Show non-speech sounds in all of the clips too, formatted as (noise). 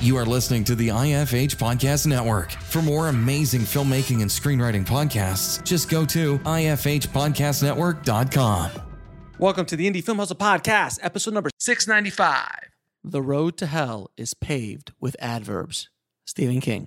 You are listening to the IFH Podcast Network. For more amazing filmmaking and screenwriting podcasts, just go to ifhpodcastnetwork.com. Welcome to the Indie Film Hustle Podcast, episode number 695. The road to hell is paved with adverbs. Stephen King.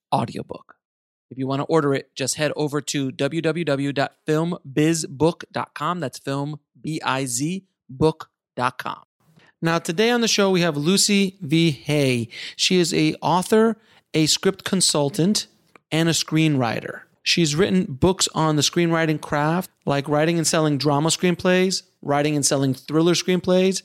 audiobook. If you want to order it, just head over to www.filmbizbook.com. That's film, B I Z, book.com. Now, today on the show, we have Lucy V. Hay. She is a author, a script consultant, and a screenwriter. She's written books on the screenwriting craft, like writing and selling drama screenplays, writing and selling thriller screenplays,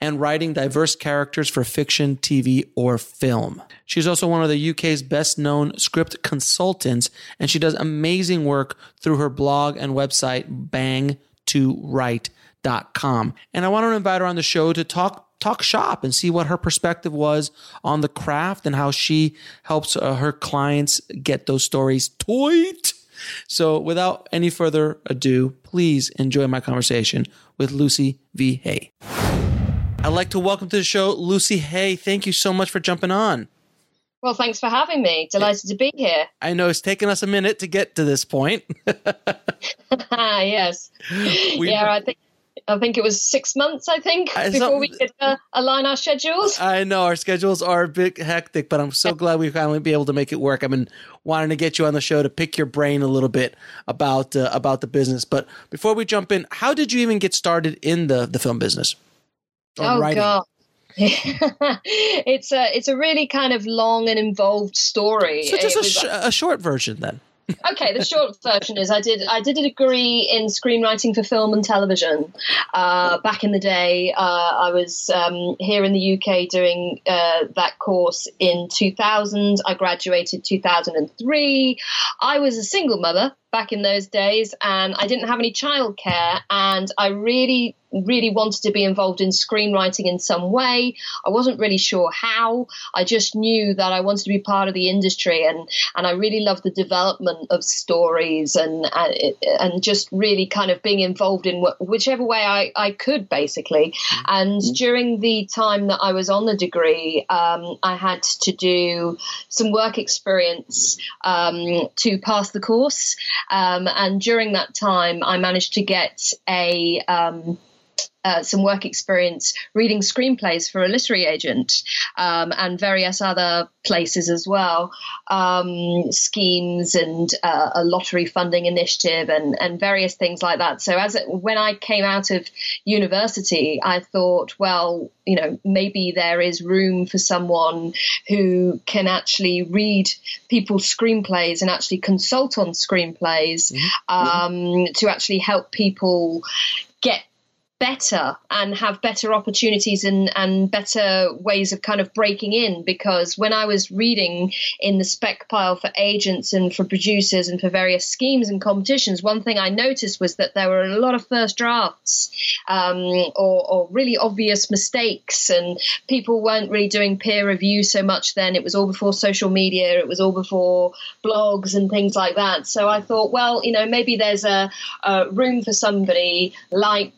and writing diverse characters for fiction, TV, or film. She's also one of the UK's best known script consultants, and she does amazing work through her blog and website, bang2write.com. And I want to invite her on the show to talk talk shop and see what her perspective was on the craft and how she helps uh, her clients get those stories toit. So, without any further ado, please enjoy my conversation with Lucy V. Hay. I'd like to welcome to the show Lucy Hay. Thank you so much for jumping on. Well, thanks for having me. Delighted to be here. I know it's taken us a minute to get to this point. (laughs) yes. (laughs) We- yeah, I think I think it was six months. I think before we could uh, align our schedules. I know our schedules are a bit hectic, but I'm so glad we finally be able to make it work. I've been wanting to get you on the show to pick your brain a little bit about uh, about the business. But before we jump in, how did you even get started in the the film business? Oh writing? God. (laughs) it's a it's a really kind of long and involved story. So just a, was- sh- a short version then. (laughs) okay, the short version is I did I did a degree in screenwriting for film and television. Uh, back in the day, uh, I was um, here in the UK doing uh, that course in 2000. I graduated 2003. I was a single mother back in those days, and I didn't have any childcare, and I really really wanted to be involved in screenwriting in some way. I wasn't really sure how. I just knew that I wanted to be part of the industry, and and I really loved the development of stories and uh, and just really kind of being involved in wh- whichever way I, I could, basically. And during the time that I was on the degree, um, I had to do some work experience um, to pass the course. Um, and during that time, I managed to get a um, uh, some work experience reading screenplays for a literary agent um, and various other places as well, um, schemes and uh, a lottery funding initiative and, and various things like that. So as it, when I came out of university, I thought, well, you know, maybe there is room for someone who can actually read people's screenplays and actually consult on screenplays um, to actually help people get better and have better opportunities and, and better ways of kind of breaking in because when I was reading in the spec pile for agents and for producers and for various schemes and competitions, one thing I noticed was that there were a lot of first drafts um, or, or really obvious mistakes and people weren't really doing peer review so much then. It was all before social media, it was all before blogs and things like that. So I thought, well, you know, maybe there's a, a room for somebody like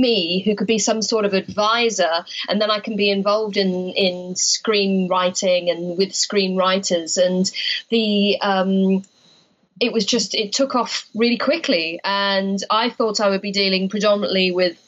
me who could be some sort of advisor, and then I can be involved in in screenwriting and with screenwriters and the. Um, it was just it took off really quickly and i thought i would be dealing predominantly with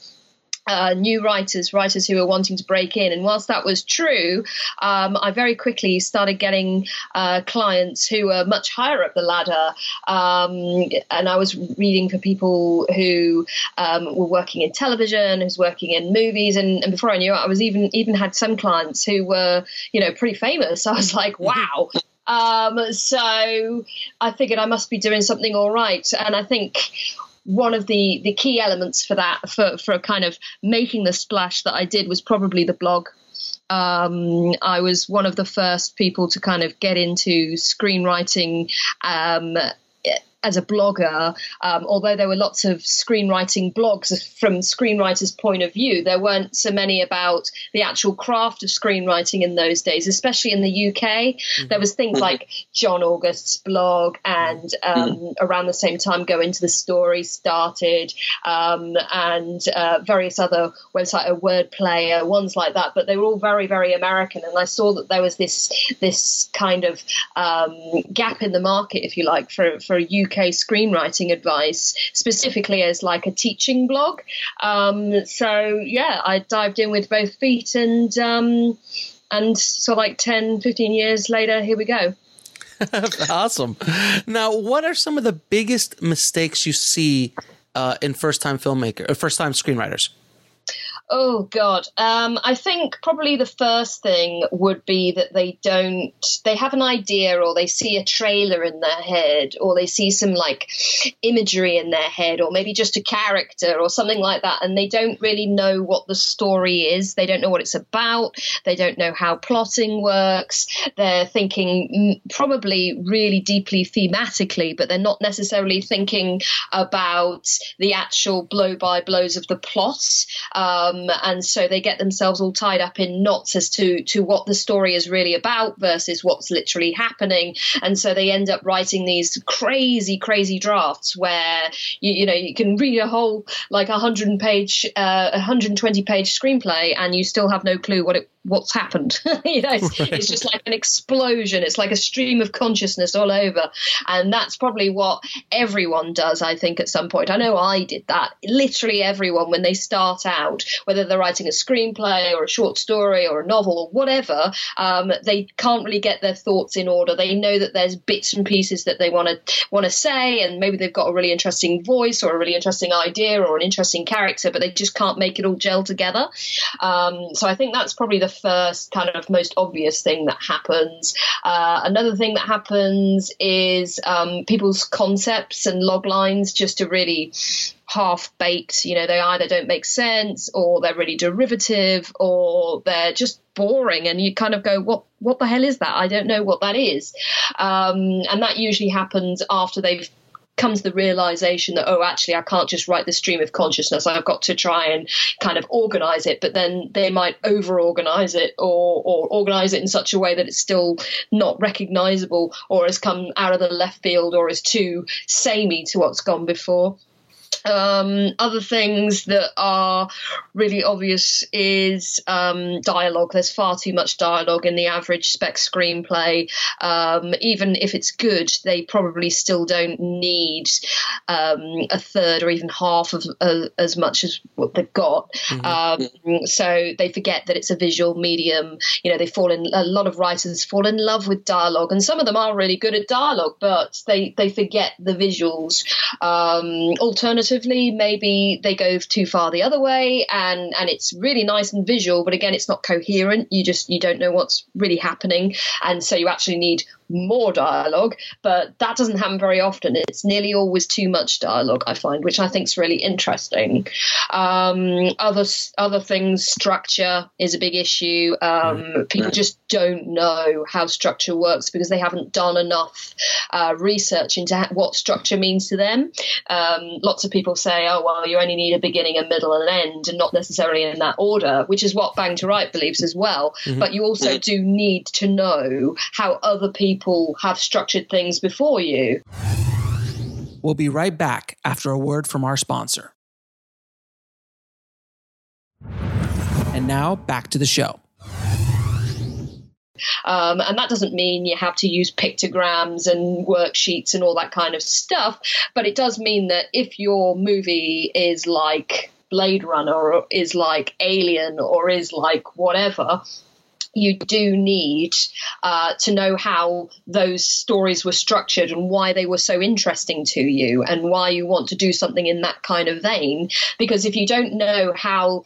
uh, new writers, writers who were wanting to break in. And whilst that was true, um, I very quickly started getting uh, clients who were much higher up the ladder. Um, and I was reading for people who um, were working in television, who's working in movies. And, and, before I knew it, I was even even had some clients who were, you know, pretty famous. (laughs) I was like, wow. Um, so I figured I must be doing something all right. And I think one of the the key elements for that for for kind of making the splash that I did was probably the blog. Um, I was one of the first people to kind of get into screenwriting um, as a blogger, um, although there were lots of screenwriting blogs from screenwriters' point of view, there weren't so many about the actual craft of screenwriting in those days, especially in the UK. Mm-hmm. There was things mm-hmm. like John August's blog, and um, mm-hmm. around the same time, Go Into the Story started, um, and uh, various other websites, a Wordplayer, ones like that. But they were all very, very American, and I saw that there was this this kind of um, gap in the market, if you like, for for a UK UK screenwriting advice, specifically as like a teaching blog. Um, so yeah, I dived in with both feet and um, and so like 10, 15 years later, here we go. (laughs) awesome. Now, what are some of the biggest mistakes you see uh, in first time filmmaker or first time screenwriters? Oh God, um, I think probably the first thing would be that they don't. They have an idea, or they see a trailer in their head, or they see some like imagery in their head, or maybe just a character or something like that, and they don't really know what the story is. They don't know what it's about. They don't know how plotting works. They're thinking probably really deeply thematically, but they're not necessarily thinking about the actual blow by blows of the plot. Um, um, and so they get themselves all tied up in knots as to to what the story is really about versus what's literally happening, and so they end up writing these crazy, crazy drafts where you, you know you can read a whole like a hundred page, uh, 120 page screenplay, and you still have no clue what it what's happened. (laughs) you know, (laughs) it's, right. it's, just like an explosion. It's like a stream of consciousness all over. And that's probably what everyone does, I think, at some point. I know I did that. Literally everyone, when they start out, whether they're writing a screenplay or a short story or a novel or whatever, um, they can't really get their thoughts in order. They know that there's bits and pieces that they want to want to say, and maybe they've got a really interesting voice or a really interesting idea or an interesting character, but they just can't make it all gel together. Um, so I think that's probably the first kind of most obvious thing that happens. Uh, another thing that happens is um, people's concepts and log lines just are really half baked. You know, they either don't make sense or they're really derivative or they're just boring and you kind of go what what the hell is that i don't know what that is um, and that usually happens after they've comes the realization that oh actually I can't just write the stream of consciousness. I've got to try and kind of organize it. But then they might over organize it or or organize it in such a way that it's still not recognizable or has come out of the left field or is too samey to what's gone before um, other things that are really obvious is um, dialogue. There's far too much dialogue in the average spec screenplay. Um, even if it's good, they probably still don't need um, a third or even half of uh, as much as what they've got. Mm-hmm. Um, so they forget that it's a visual medium. You know, they fall in a lot of writers fall in love with dialogue, and some of them are really good at dialogue, but they they forget the visuals. Um, alternative maybe they go too far the other way, and and it's really nice and visual, but again, it's not coherent. You just you don't know what's really happening, and so you actually need more dialogue, but that doesn't happen very often. It's nearly always too much dialogue, I find, which I think is really interesting. Um, other other things, structure is a big issue. Um, people just don't know how structure works because they haven't done enough uh, research into what structure means to them. Um, lots of people say, "Oh, well, you only need a beginning, a middle, and an end, and not necessarily in that order," which is what Bang2Write believes as well. Mm-hmm. But you also do need to know how other people people have structured things before you. We'll be right back after a word from our sponsor. And now back to the show. Um, and that doesn't mean you have to use pictograms and worksheets and all that kind of stuff. But it does mean that if your movie is like Blade Runner or is like Alien or is like whatever, you do need uh, to know how those stories were structured and why they were so interesting to you and why you want to do something in that kind of vein. Because if you don't know how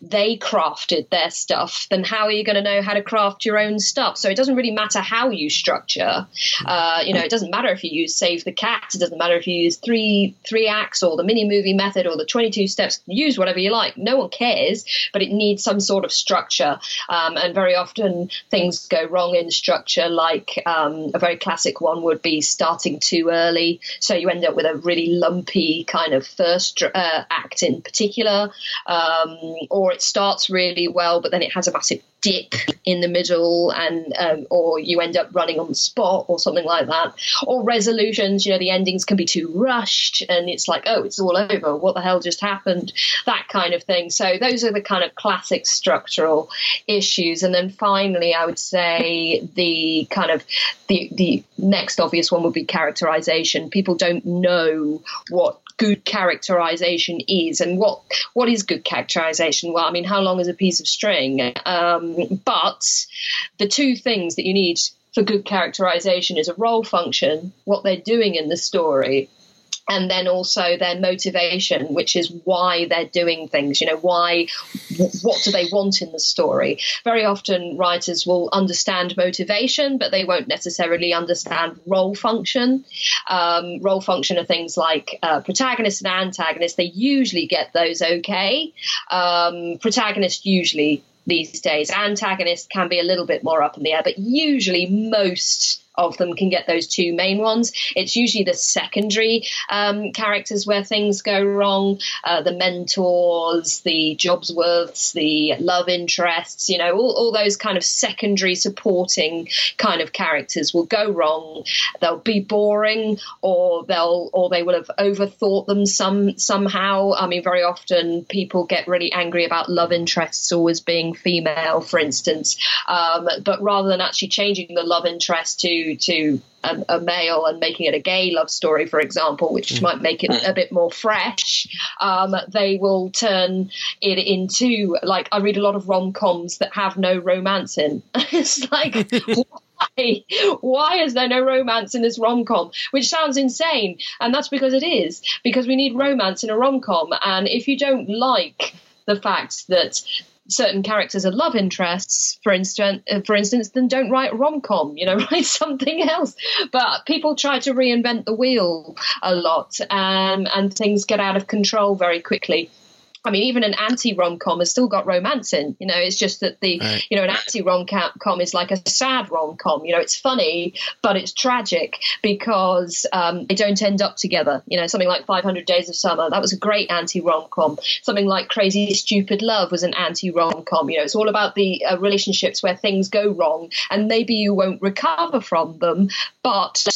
they crafted their stuff, then how are you going to know how to craft your own stuff? So it doesn't really matter how you structure. Uh, you know, it doesn't matter if you use Save the Cat. It doesn't matter if you use three three acts or the mini movie method or the twenty two steps. Use whatever you like. No one cares, but it needs some sort of structure. Um, and very often things go wrong in structure. Like um, a very classic one would be starting too early, so you end up with a really lumpy kind of first uh, act in particular. Um, or it starts really well, but then it has a massive dip in the middle, and um, or you end up running on the spot or something like that. Or resolutions, you know, the endings can be too rushed, and it's like, oh, it's all over. What the hell just happened? That kind of thing. So those are the kind of classic structural issues. And then finally, I would say the kind of the the next obvious one would be characterization. People don't know what good characterization is and what what is good characterization? Well i mean how long is a piece of string? Um, but the two things that you need for good characterization is a role function what they're doing in the story and then also their motivation, which is why they're doing things. You know, why, what do they want in the story? Very often, writers will understand motivation, but they won't necessarily understand role function. Um, role function are things like uh, protagonist and antagonist. They usually get those okay. Um, protagonist usually these days. Antagonist can be a little bit more up in the air, but usually most of them can get those two main ones. It's usually the secondary um, characters where things go wrong, uh, the mentors, the Jobsworths, the love interests, you know, all, all those kind of secondary supporting kind of characters will go wrong. They'll be boring, or they'll or they will have overthought them some somehow. I mean, very often people get really angry about love interests always being female, for instance, um, but rather than actually changing the love interest to to a, a, male and making it a gay love story, for example, which mm. might make it a bit more fresh, um, they will turn it into like I read a lot of rom coms that have no romance in. (laughs) it's like. (laughs) Why? Why is there no romance in this rom com? Which sounds insane, and that's because it is. Because we need romance in a rom com, and if you don't like the fact that certain characters are love interests, for instance, uh, for instance, then don't write rom com. You know, (laughs) write something else. But people try to reinvent the wheel a lot, um, and things get out of control very quickly. I mean, even an anti rom com has still got romance in. You know, it's just that the right. you know an anti rom com is like a sad rom com. You know, it's funny but it's tragic because um, they don't end up together. You know, something like 500 Days of Summer that was a great anti rom com. Something like Crazy Stupid Love was an anti rom com. You know, it's all about the uh, relationships where things go wrong and maybe you won't recover from them, but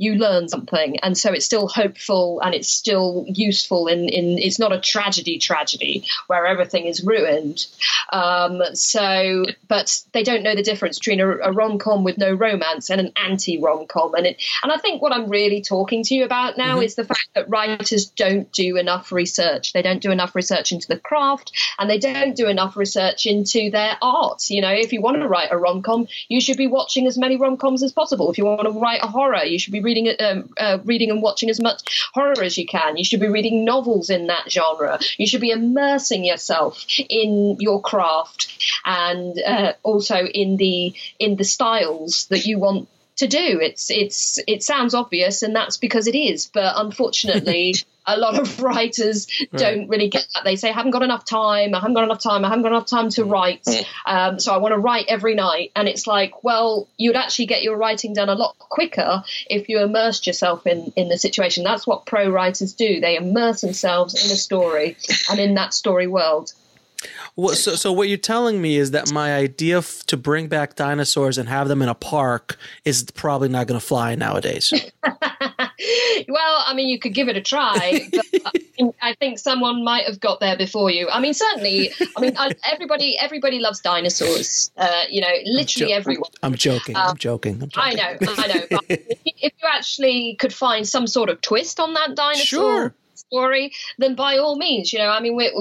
you learn something. And so it's still hopeful and it's still useful in, in it's not a tragedy tragedy where everything is ruined. Um, so but they don't know the difference between a, a rom-com with no romance and an anti-rom-com. And it and i think what i'm really talking to you about now mm-hmm. is the fact that writers don't do enough research. They don't do enough research into the craft and they don't do enough research into their art. You know if you want to write a rom-com you should be watching as many rom-coms as possible. If you want to write a horror you should be reading um, uh, reading and watching as much horror as you can. You should be reading novels in that genre. You should be immersing yourself in your craft and uh, also in the in the styles that you want to do. It's it's it sounds obvious, and that's because it is. But unfortunately, (laughs) a lot of writers right. don't really get that. They say, I haven't got enough time, I haven't got enough time, I haven't got enough time to write. Um, so I want to write every night. And it's like, well, you'd actually get your writing done a lot quicker if you immersed yourself in, in the situation. That's what pro writers do. They immerse themselves in a story and in that story world. Well, so, so what you're telling me is that my idea f- to bring back dinosaurs and have them in a park is probably not going to fly nowadays. (laughs) well, I mean, you could give it a try, but I think someone might have got there before you. I mean, certainly. I mean, I, everybody everybody loves dinosaurs. Uh, you know, literally jo- everyone. I'm joking. I'm joking. I'm joking. I know, I know. But if, (laughs) you, if you actually could find some sort of twist on that dinosaur Sure. Story, then by all means, you know, I mean, we're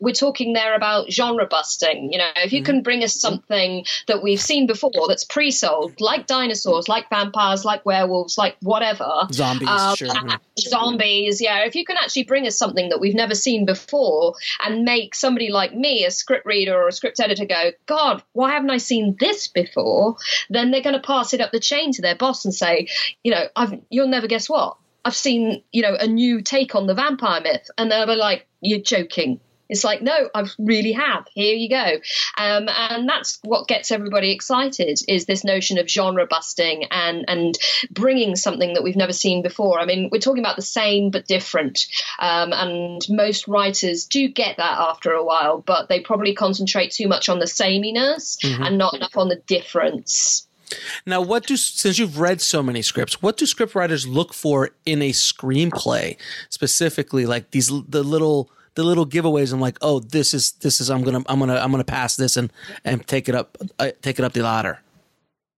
we're talking there about genre busting. You know, if you can bring us something that we've seen before that's pre-sold, like dinosaurs, like vampires, like werewolves, like whatever, Zombies, um, sure. (laughs) zombies. Yeah, if you can actually bring us something that we've never seen before and make somebody like me, a script reader or a script editor, go, God, why haven't I seen this before? Then they're going to pass it up the chain to their boss and say, you know, I've, you'll never guess what. I've seen, you know, a new take on the vampire myth. And they'll be like, you're joking. It's like, no, I really have. Here you go. Um, and that's what gets everybody excited is this notion of genre busting and, and bringing something that we've never seen before. I mean, we're talking about the same but different. Um, and most writers do get that after a while, but they probably concentrate too much on the sameness and not enough on the difference. Now, what do since you've read so many scripts, what do script writers look for in a screenplay specifically? Like these the little the little giveaways. I'm like, oh, this is this is I'm gonna I'm gonna I'm gonna pass this and and take it up uh, take it up the ladder.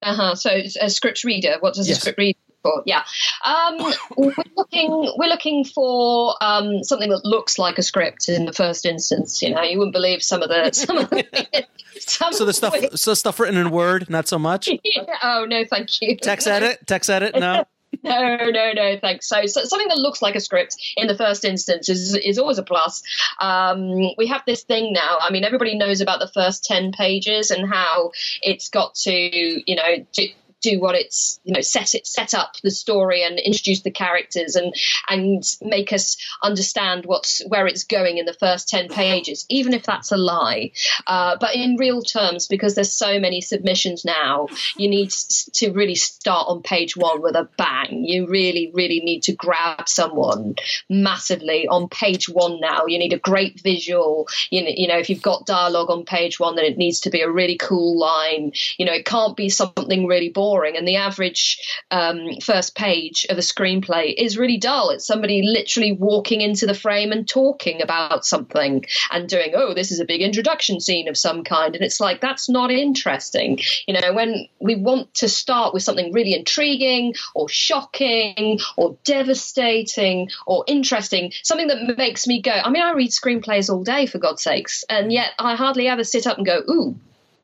Uh huh. So a script reader, what does Yes. a script reader? For? Yeah, um, we're looking. We're looking for um, something that looks like a script in the first instance. You know, you wouldn't believe some of the some of the. (laughs) (laughs) So the stuff so stuff written in Word, not so much. (laughs) oh no, thank you. Text edit, text edit, no. (laughs) No, no, no, thanks. So, so something that looks like a script in the first instance is is always a plus. Um, we have this thing now. I mean, everybody knows about the first ten pages and how it's got to, you know. Do, do what it's you know set it set up the story and introduce the characters and and make us understand what's where it's going in the first 10 pages even if that's a lie. Uh, but in real terms because there's so many submissions now you need to really start on page one with a bang. You really really need to grab someone massively on page one now. You need a great visual. You know, you know if you've got dialogue on page one then it needs to be a really cool line. You know it can't be something really boring and the average um, first page of a screenplay is really dull. It's somebody literally walking into the frame and talking about something and doing oh this is a big introduction scene of some kind. And it's like that's not interesting. You know when we want to start with something really intriguing or shocking or devastating or interesting something that makes me go i mean i read screenplays all day for god's sakes and yet i hardly ever sit up and go ooh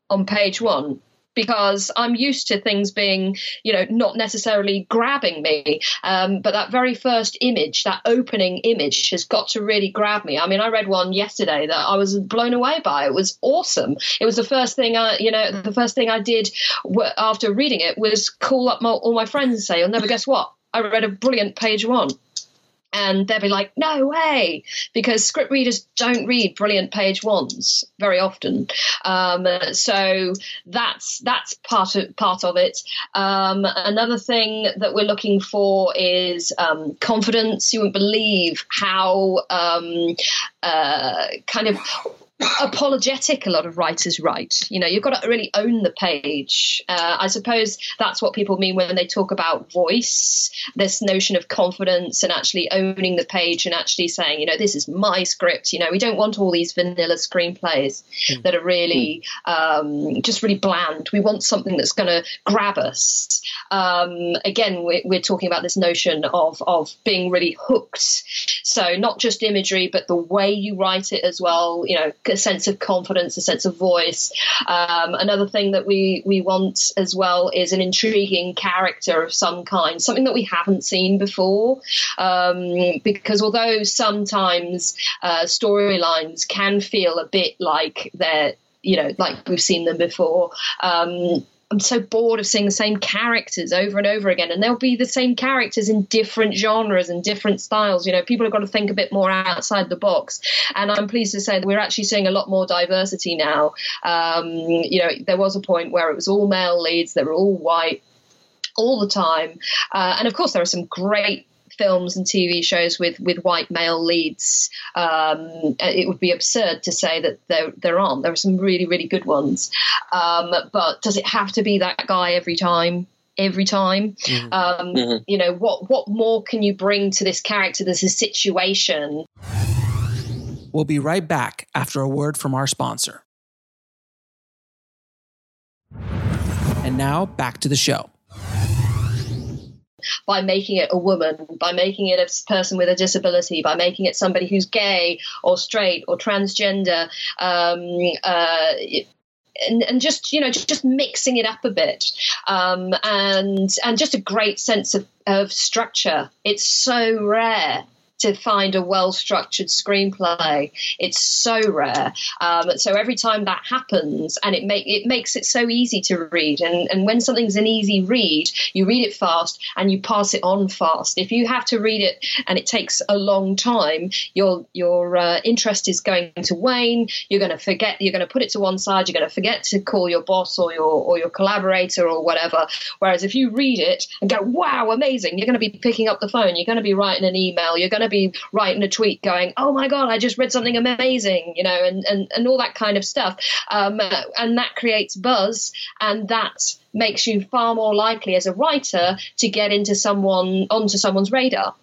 on page one because I'm used to things being, you know, not necessarily grabbing me. Um, but that very first image, that opening image, has got to really grab me. I mean, I read one yesterday that I was blown away by. It was awesome. It was the first thing I, you know, the first thing I did w- after reading it was call up my, all my friends and say, "You'll never guess what." I read a brilliant page one and they'll be like, "No way," because script readers don't read brilliant page ones very often. Um, so that's that's part of part of it. Um, another thing that we're looking for is um, confidence. You wouldn't believe how um, uh, kind of apologetic a lot of writers write. You know, you've got to really own the page. Uh, I suppose that's what people mean when they talk about voice, this notion of confidence and actually owning the page and actually saying, you know, this is my script. You know, we don't want all these vanilla screenplays that are really um, just really bland. We want something that's going to grab us. Um, again, we're, we're talking about this notion of, of being really hooked. So not just imagery, but the way you write it as well. You know, a sense of confidence, a sense of voice. Um, another thing that we we want as well is an intriguing character of some kind, something that we haven't seen before. Um, because although sometimes uh, storylines can feel a bit like they're you know like we've seen them before. Um, I'm so bored of seeing the same characters over and over again, and they'll be the same characters in different genres and different styles. You know, people have got to think a bit more outside the box, and I'm pleased to say that we're actually seeing a lot more diversity now. Um, you know, there was a point where it was all male leads; they were all white all the time, uh, and of course there are some great films and TV shows with with white male leads. Um, it would be absurd to say that there there aren't. There are some really really good ones, um, but does it have to be that guy every time? Every time, um, you know what? What more can you bring to this character? There's a situation We'll be right back after a word from our sponsor. And now back to the show by making it a woman, by making it a person with a disability, by making it somebody who's gay or straight or transgender. Um, uh, and, and, just you know just, just mixing it up a bit um, and and just a great sense of, of structure it's so rare to find a well structured screenplay. It's so rare. Um, so every time that happens, and it make it makes it so easy to read. And and when something's an easy read, you read it fast and you pass it on fast. If you have to read it and it takes a long time, your your uh, interest is going to wane. You're going to forget. You're going to put it to one side. You're going to forget to call your boss or your or your collaborator or whatever. Whereas if you read it and go, "Wow, amazing!" You're going to be picking up the phone. You're going to be writing an email. You're going to be writing a tweet going, "Oh my god, I just read something amazing," you know, and and, and all that kind of stuff, um, and that creates buzz, and that makes you far more likely as a writer to get into someone onto someone's radar.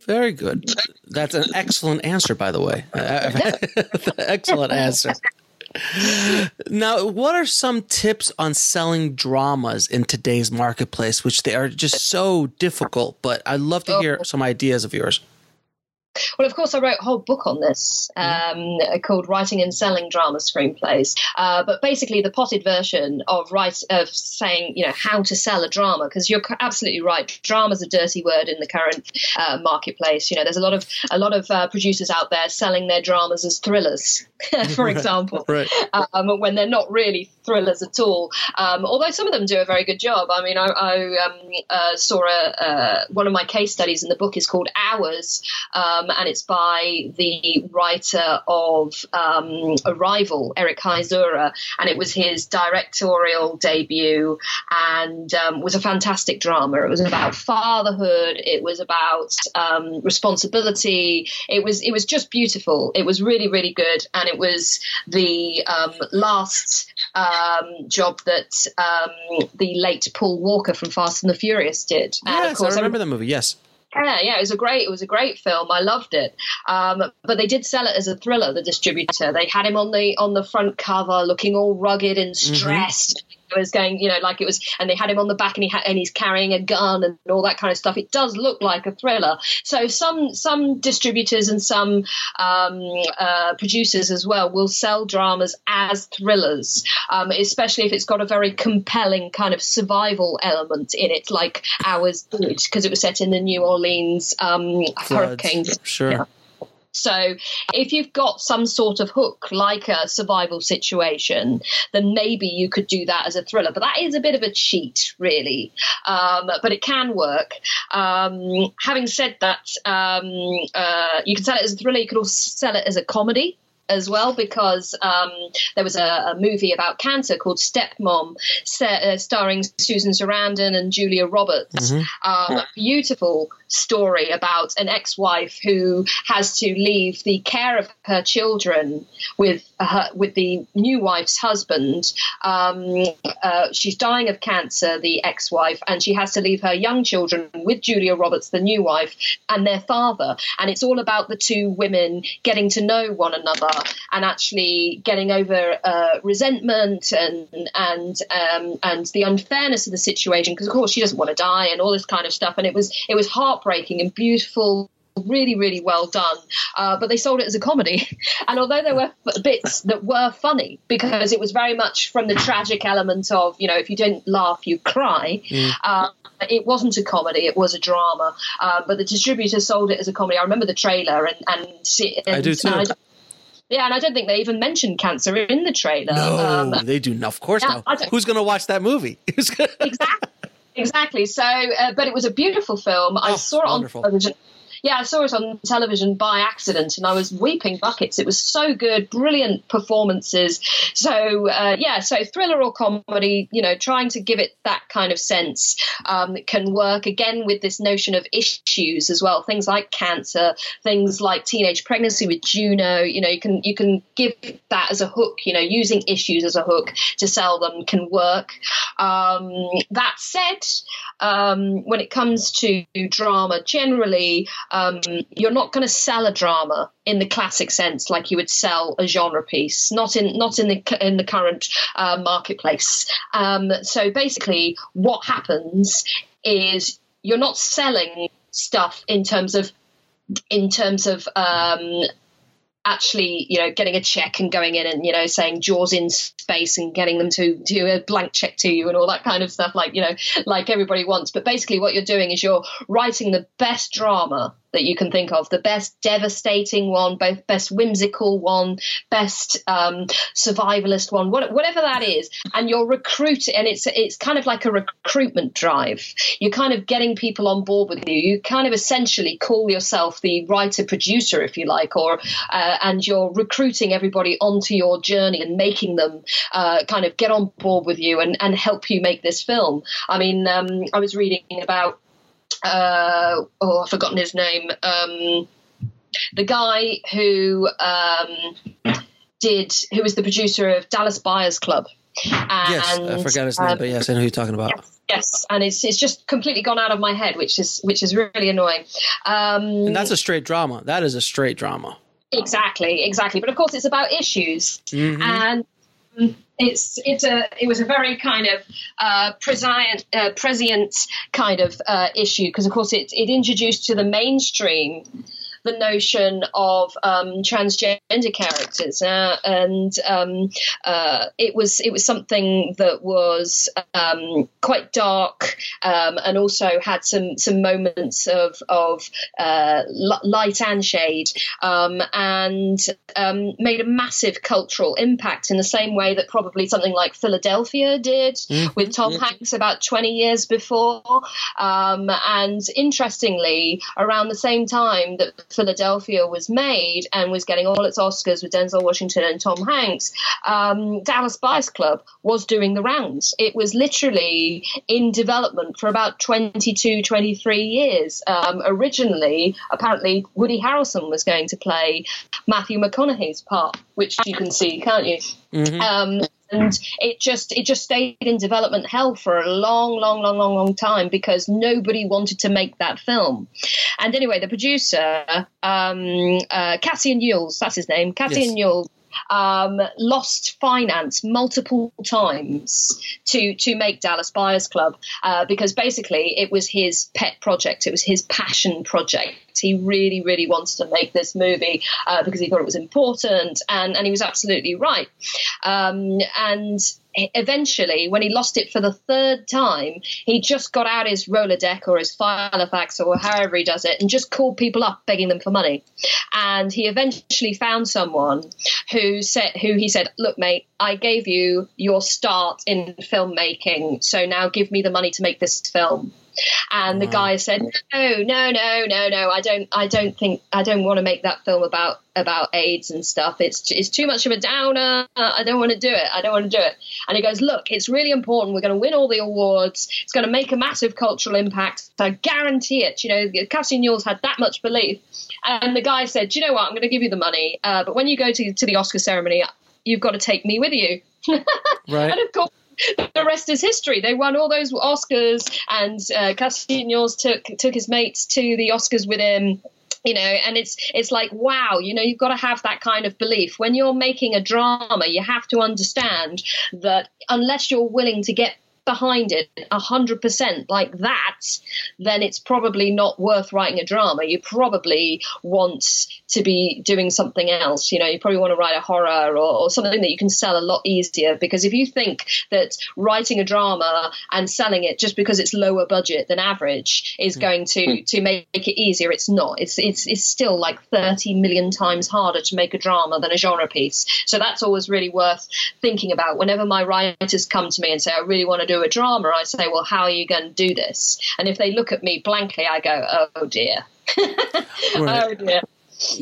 Very good. That's an excellent answer, by the way. (laughs) (laughs) excellent answer (laughs) now, what are some tips on selling dramas in today's marketplace, which they are just so difficult? But I'd love to oh. hear oh. some ideas of yours. Well, of course, I wrote a whole book on this mm-hmm. um, called "Writing and Selling Drama Screenplays." Uh, but basically, the potted version of write of saying, you know, how to sell a drama, because you're absolutely right. Drama is a dirty word in the current uh, marketplace. You know, there's a lot of a lot of uh, producers out there selling their dramas as thrillers, (laughs) for example, right. Um, when they're not really thrillers at all. Um, although some of them do a very good job. I mean, I, I um, uh, saw a, uh, one of my case studies in the book is called Hours. Um, and it's by the writer of um, Arrival, Eric Heisserer, and it was his directorial debut, and um, was a fantastic drama. It was about fatherhood. It was about um, responsibility. It was it was just beautiful. It was really really good, and it was the um, last um, job that the late Paul Walker from Fast and the Furious did. And yes, of course, I remember that movie. Yes. Yeah, yeah, it was a great, it was a great film. I loved it. Um, but they did sell it as a thriller. The distributor, they had him on the on the front cover, looking all rugged and mm-hmm. stressed. Mm-hmm was going, you know, like it was, and they had him on the back, and he had, and he's carrying a gun and all that kind of stuff. It does look like a thriller. So some some distributors and some um, uh, producers as well will sell dramas as thrillers, um, especially if it's got a very compelling kind of survival element in it, like Hours did, because it was set in the New Orleans um, hurricane. Sure. Yeah. So if you've got some sort of hook, like a survival situation, then maybe you could do that as a thriller. But that is a bit of a cheat, really. Um, but it can work. Um, having said that, um, uh, you can sell it as a thriller. You could also sell it as a comedy as well because um, there was a, a, movie about cancer called Stepmom, uh, starring Susan Sarandon and Julia Roberts. Mm-hmm. Um, beautiful story about an ex-wife who has to leave the care of her children with her with the new wife's husband. Um, uh, she's dying of cancer, the ex-wife, and she has to leave her young children with Julia Roberts, the new wife, and their father. And it's all about the two women getting to know one another and actually getting over uh, resentment and and um, and the unfairness of the situation. Because of course she doesn't want to die and all this kind of stuff. And it was it was heartbreaking and beautiful really, really well done. Uh, but they sold it as a comedy. (laughs) And although there were bits that were funny, because it was very much from the tragic element of, you know, if you didn't laugh, you cry, mm. uh, it wasn't a comedy, it was a drama. Uh, but the distributor sold it as a comedy. I remember the trailer and, and, and I do too. I, yeah, and I don't think they even mentioned cancer in the trailer. No, um, they do. Of course yeah, not. Who's going to watch that movie? (laughs) exactly. Exactly. So, uh, but it was a beautiful film. Oh, I saw it wonderful. on television yeah, I saw it on television by accident and I was weeping buckets. It was so good, brilliant performances. So, uh, yeah, so thriller or comedy, you know, trying to give it that kind of sense um, can work again with this notion of issues as well. Things like cancer, things like teenage pregnancy with Juno, you know, you can, you can give that as a hook, you know, using issues as a hook to sell them can work. Um, that said, um, when it comes to drama generally, um, you're not going to sell a drama in the classic sense like you would sell a genre piece not in not in the in the current uh, marketplace um, so basically what happens is you're not selling stuff in terms of in terms of um, actually, you know, getting a check and going in and, you know, saying jaws in space and getting them to do a blank check to you and all that kind of stuff, like, you know, like everybody wants. But basically, what you're doing is you're writing the best drama that you can think of. The best devastating one both best whimsical one best um, survivalist one whatever that is. And you're recruiting and it's it's kind of like a recruitment drive. You're kind of getting people on board with you. You kind of essentially call yourself the writer producer if you like or uh, and you're recruiting everybody onto your journey and making them uh, kind of get on board with you and, and help you make this film. I mean um, i was reading about uh, oh, I've forgotten his name. Um, the guy who um, did, who was the producer of Dallas Buyers Club. And, yes, I forgot his name, um, but yes, I know who you're talking about. Yes, yes, and it's it's just completely gone out of my head, which is which is really annoying. Um, and that's a straight drama. That is a straight drama. Exactly, exactly. But of course, it's about issues, mm-hmm. and it's it's a it was a very kind of uh, prescient uh, prescient kind of uh, issue because of course it it introduced to the mainstream the notion of um, transgender characters, uh, and um, uh, it was it was something that was um, quite dark um, and also had some some moments of of uh, light and shade, um, and um, made a massive cultural impact in the same way that probably something like Philadelphia did mm-hmm. with Tom mm-hmm. Hanks about twenty years before, and interestingly, around the same time that Philadelphia was made and was getting all its Oscars with Denzel Washington and Tom Hanks, um, Dallas Buyers Club was doing the rounds. It was literally in development for about 22, 23 years. Um, originally, apparently, Woody Harrelson was going to play Matthew McConaughey's part, which you can see, can't you? Mm-hmm. Um, and it just it just stayed in development hell for a long, long, long, long, long time because nobody wanted to make that film. And anyway, the producer, um, uh, Cassian Elwes, that's his name, Cassian yes. Elwes um, lost finance multiple times to to make Dallas Buyers Club uh, because basically it was his pet project, it was his passion project. He really, really wanted to make this movie uh, because he thought it was important, and and he was absolutely right. Um, and eventually, when he lost it for the third time, he just got out his Rolodex or his Filofax or however he does it and just called people up begging them for money. And he eventually found someone who said, who he said, "Look, mate, I gave you your start in filmmaking, so now give me the money to make this film." And the guy said, "No, no, no, no, no. I don't. I don't think. I don't want to make that film about about AIDS and stuff. It's it's too much of a downer. I don't want to do it. I don't want to do it." And he goes, "Look, it's really important. We're going to win all the awards. It's going to make a massive cultural impact. I guarantee it. You know, Cassian Elwes had that much belief." And the guy said, "Do you know what? I'm going to give you the money, uh, but when you go to to the Oscar ceremony, you've got to take me with you." (laughs) right. And of course the rest is history. They won all those Oscars, and uh, took took his mates to the Oscars with him you know and it's it's like wow you know you've got to have that kind of belief when you're making a drama you have to understand that unless you're willing to get behind it a hundred percent like that, then it's probably not worth writing a drama. You probably want to be doing something else. You know, you probably want to write a horror or, or something that you can sell a lot easier. Because if you think that writing a drama and selling it just because it's lower budget than average is hmm. going to hmm. to make it easier, it's not. It's it's it's still like thirty million times harder to make a drama than a genre piece. So that's always really worth thinking about. Whenever my writers come to me and say, "I really want to do do a drama, I say, well, how are you going to do this? And if they look at me blankly, I go, oh dear. (laughs) right. Oh dear.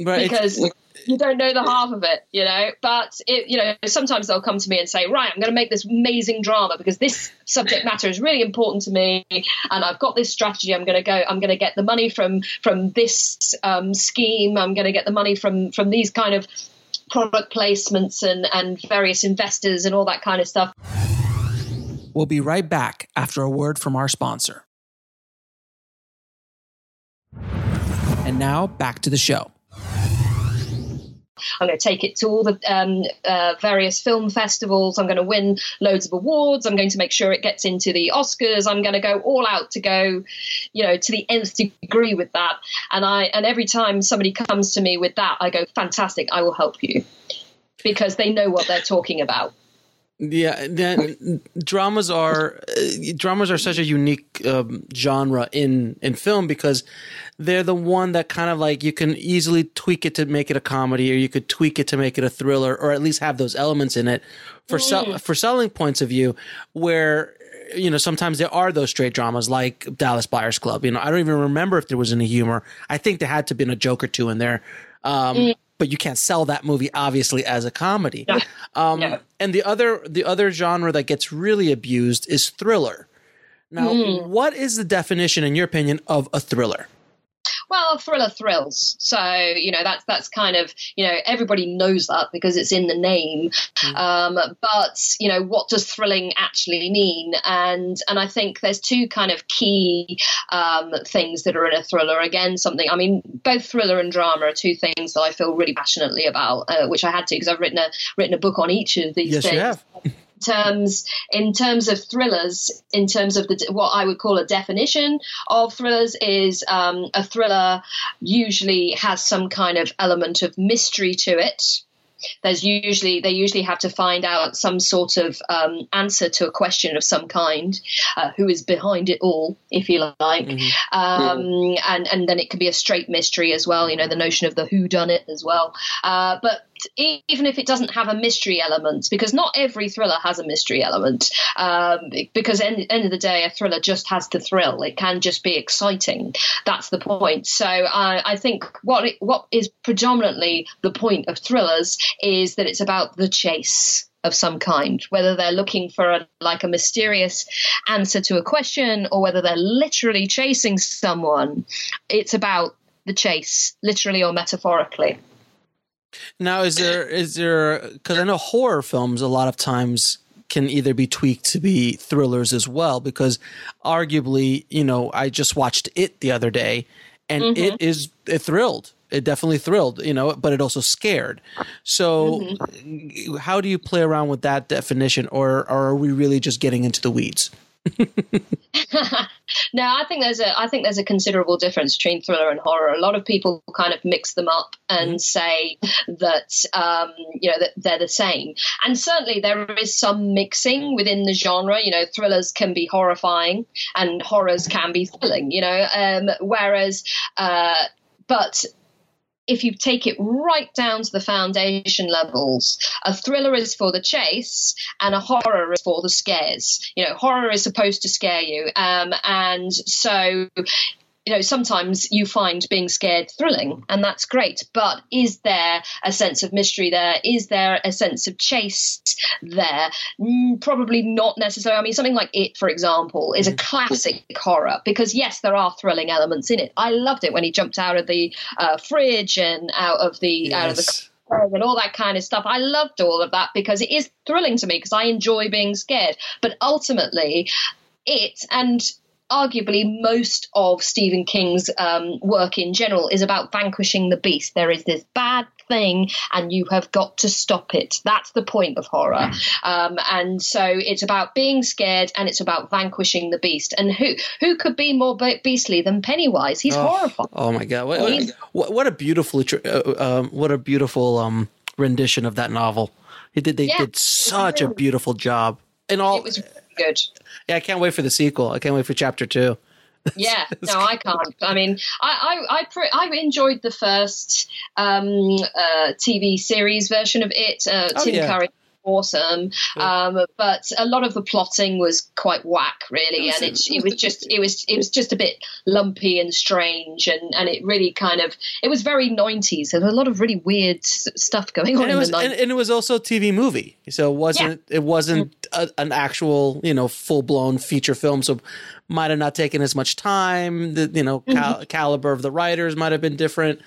Right. Because you don't know the half of it, you know. But it, you know, sometimes they'll come to me and say, "Right, I'm going to make this amazing drama because this subject matter is really important to me, and I've got this strategy. I'm going to go. I'm going to get the money from from this um, scheme. I'm going to get the money from from these kind of product placements and and various investors and all that kind of stuff." We'll be right back after a word from our sponsor. And now back to the show. I'm going to take it to all the um, uh, various film festivals. I'm going to win loads of awards. I'm going to make sure it gets into the Oscars. I'm going to go all out to go, you know, to the nth degree with that. And I and every time somebody comes to me with that, I go, fantastic. I will help you because they know what they're talking about. Yeah, then dramas are uh, dramas are such a unique um, genre in in film because they're the one that kind of like you can easily tweak it to make it a comedy, or you could tweak it to make it a thriller, or at least have those elements in it for mm. sell, for selling points of view. Where you know sometimes there are those straight dramas like Dallas Buyers Club. You know, I don't even remember if there was any humor. I think there had to have been a joke or two in there. Um, mm but you can't sell that movie obviously as a comedy. Yeah. Um, yeah. And the other the other genre that gets really abused is thriller. Now, mm. what is the definition, in your opinion, of a thriller? Well, thriller thrills. So you know that's that's kind of you know everybody knows that because it's in the name. Mm. Um, but you know what does thrilling actually mean? And and I think there's two kind of key um, things that are in a thriller. Again, something I mean, both thriller and drama are two things that I feel really passionately about, uh, which I had to because I've written a written a book on each of these yes, things. You have (laughs) terms in terms of thrillers in terms of the what I would call a definition of thrillers is um, a thriller usually has some kind of element of mystery to it there's usually they usually have to find out some sort of um, answer to a question of some kind, uh, who is behind it all, if you like, mm-hmm. um, and and then it could be a straight mystery as well. You know, the notion of the who done it as well. Uh, but even if it doesn't have a mystery element, because not every thriller has a mystery element, um, because at the end of the day, a thriller just has to thrill. It can just be exciting. That's the point. So I, I think what it, what is predominantly the point of thrillers is that it's about the chase of some kind, whether they're looking for a, like a mysterious answer to a question or whether they're literally chasing someone. It's about the chase, literally or metaphorically. Now, is there is there because I know horror films a lot of times can either be tweaked to be thrillers as well because arguably, you know, I just watched it the other day and mm-hmm. it is it thrilled. It definitely thrilled, you know, but it also scared. So, mm-hmm. how do you play around with that definition, or, or are we really just getting into the weeds? (laughs) no, I think there's a I think there's a considerable difference between thriller and horror. A lot of people kind of mix them up and mm-hmm. say that um, you know that they're the same. And certainly there is some mixing within the genre. You know, thrillers can be horrifying and horrors can be thrilling. You know, um, whereas uh, but if you take it right down to the foundation levels, a thriller is for the chase and a horror is for the scares. You know, horror is supposed to scare you. Um, and so you know, sometimes you find being scared thrilling, and that's great. But is there a sense of mystery there? Is there a sense of chase there? Mm, probably not necessarily. I mean, something like It, for example, is a mm-hmm. classic horror because, yes, there are thrilling elements in it. I loved it when he jumped out of the uh, fridge and out of the yes. out of the and all that kind of stuff. I loved all of that because it is thrilling to me because I enjoy being scared. But ultimately, it and arguably most of Stephen King's um, work in general is about vanquishing the beast. There is this bad thing, and you have got to stop it. That's the point of horror. Um, and so it's about being scared, and it's about vanquishing the beast. And who who could be more beastly than Pennywise? He's oh, horrifying. Oh my god! What, what, what a beautiful, uh, um, what a beautiful um, rendition of that novel. He did. They yeah, did such really, a beautiful job. And all it was good. Yeah, I can't wait for the sequel. I can't wait for chapter two. (laughs) yeah, no, I can't. I mean, I I I, pre- I enjoyed the first um, uh, TV series version of it. Uh, oh, Tim yeah. Curry awesome. Um, but a lot of the plotting was quite whack, really, and it, it was just it was it was just a bit lumpy and strange, and, and it really kind of it was very nineties. There was a lot of really weird stuff going on. And it was and, and, it was also a TV movie, so it wasn't yeah. it wasn't a, an actual you know full blown feature film. So might have not taken as much time. The you know cal- mm-hmm. caliber of the writers might have been different.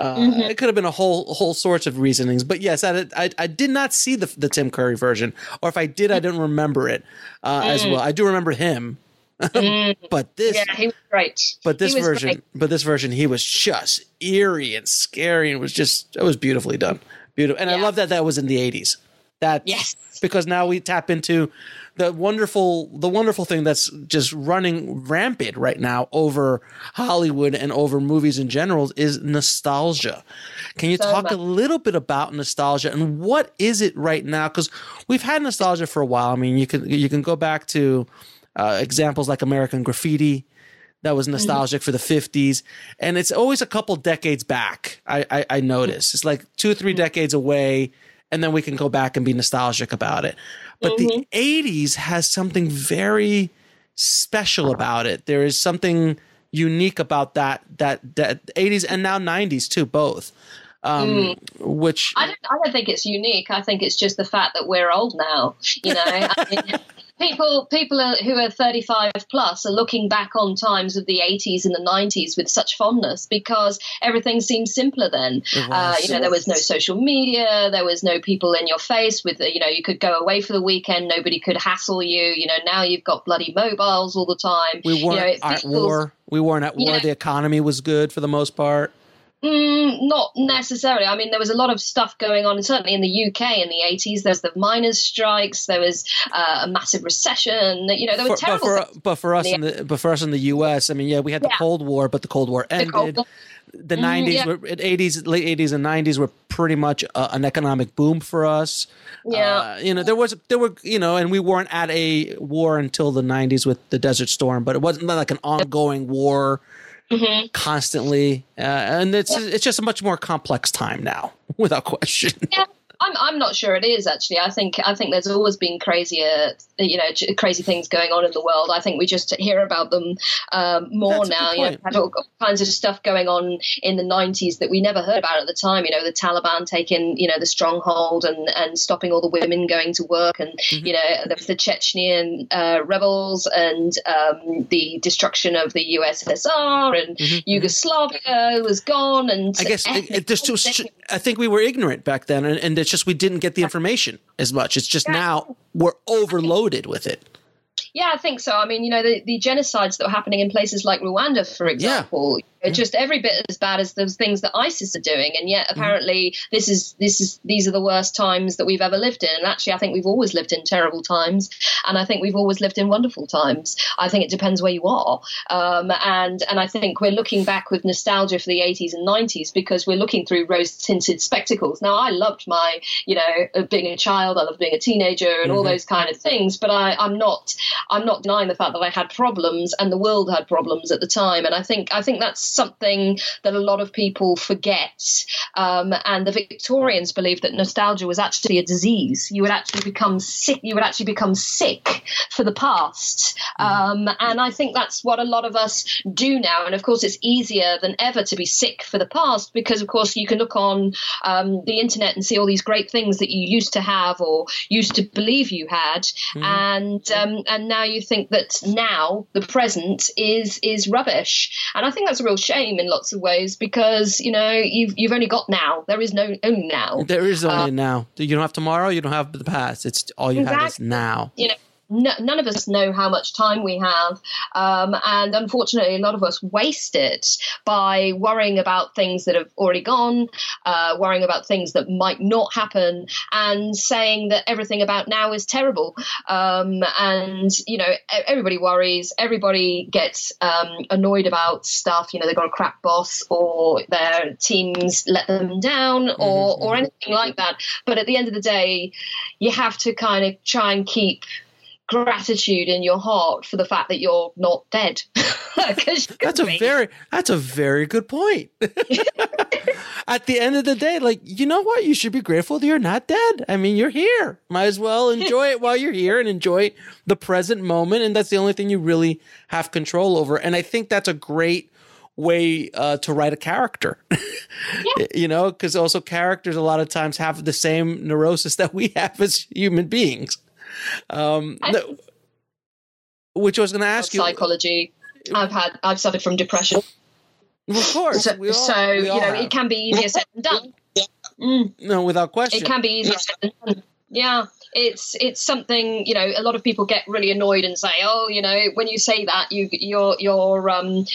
Uh, mm-hmm. It could have been a whole whole sorts of reasonings, but yes, I, I, I did not see the the Tim Curry version, or if I did, I didn't remember it uh, mm. as well. I do remember him, (laughs) Mm. but this, yeah, he was great. but this version, great. but this version, he was just eerie and scary, and was just it was beautifully done, beautiful. And I love that that was in the '80s. That Yes. because now we tap into the wonderful the wonderful thing that's just running rampant right now over Hollywood and over movies in general is nostalgia. Can you So talk much. a little bit about nostalgia and what is it right now? Because we've had nostalgia for a while. I mean, you can you can go back to uh, examples like American Graffiti. That was nostalgic for the 50s. And it's always a couple decades back, I, I, I notice. It's like two or three decades away, and then we can go back and be nostalgic about it. But the 80s has something very special about it. There is something unique about that that that 80s and now 90s too, both. Um, which I don't, I don't think it's unique. I think it's just the fact that we're old now. You know, (laughs) I mean, people people are, who are 35 plus are looking back on times of the 80s and the 90s with such fondness because everything seemed simpler then. Uh, you know, there was no social media, there was no people in your face. With you know, you could go away for the weekend, nobody could hassle you. You know, now you've got bloody mobiles all the time. we weren't you know, at feels- war. We weren't at war. Yeah. The economy was good for the most part. Mm, not necessarily. I mean, there was a lot of stuff going on, certainly in the UK in the 80s. There's the miners' strikes. There was uh, a massive recession. You know, there were For- but terrible for but for us in the but for us in the U.S., I mean, yeah, we had the Yeah. Cold War, but the Cold War ended. Cold- the Mm, 90s yeah. were 80s late 80s and 90s were pretty much uh, an economic boom for us Yeah. uh, you know there was there were you know and we weren't at a war until the 90s with the desert storm but it wasn't like an ongoing war Mm-hmm. constantly uh, and it's it's just a much more complex time now (laughs) without question Yeah, I'm, I'm not sure it is actually. I think I think there's always been crazier, you know, crazy things going on in the world. I think we just hear about them um, more That's now. You know, had all kinds of stuff going on in the 90s that we never heard about at the time. You know, the Taliban taking, you know, the stronghold and and stopping all the women going to work, and Mm-hmm. you know, the Chechnyan uh, rebels and um, the destruction of the USSR and Yugoslavia was gone. And Mm-hmm. I guess it, it, there's too, (laughs) I think we were ignorant back then, and, and it's just we didn't get the information as much. It's just now we're overloaded with it. Yeah, I think so. I mean, you know, the, the genocides that were happening in places like Rwanda, for example, are just every bit as bad as those things that ISIS are doing, and yet apparently this is this is these are the worst times that we've ever lived in. And actually, I think we've always lived in terrible times, and I think we've always lived in wonderful times. I think it depends where you are, um, and and I think we're looking back with nostalgia for the 80s and 90s because we're looking through rose-tinted spectacles. Now, I loved my, you know, being a child, I loved being a teenager, and all those kind of things, but I, I'm not I'm not denying the fact that I had problems and the world had problems at the time. And I think I think that's something that a lot of people forget. Um, and the Victorians believed that nostalgia was actually a disease. You would actually become sick. You would actually become sick for the past. Um, and I think that's what a lot of us do now. And of course, it's easier than ever to be sick for the past because, of course, you can look on um, the internet and see all these great things that you used to have or used to believe you had, and um, and now you think that now the present is is rubbish. And I think that's a real shame in lots of ways because you know you've you've only got now. There is no only now. There is only uh, now. You don't have tomorrow. You don't have the past. It's all you have is now. you know no, none of us know how much time we have um, and unfortunately a lot of us waste it by worrying about things that have already gone uh, worrying about things that might not happen and saying that everything about now is terrible. Um, and you know everybody worries everybody gets um, annoyed about stuff you know they've got a crap boss or their teams let them down or, or anything like that. But at the end of the day you have to kind of try and keep gratitude in your heart for the fact that you're not dead. (laughs) That's a be. very that's a very good point. (laughs) At the end of the day, like you know what, you should be grateful that you're not dead. I mean, you're here. Might as well enjoy it while you're here and enjoy the present moment. And that's the only thing you really have control over. And I think that's a great way uh, to write a character. (laughs) you know, because also characters a lot of times have the same neurosis that we have as human beings. Um, no- which I was going to ask you. psychology. I've had I've suffered from depression. Of course, So, all- so you know have. it can be easier said than done. Mm, no, without question. it can be easier said than done. Yeah, it's it's something you know. A lot of people get really annoyed and say, "Oh, you know, when you say that, you you're you're." Um...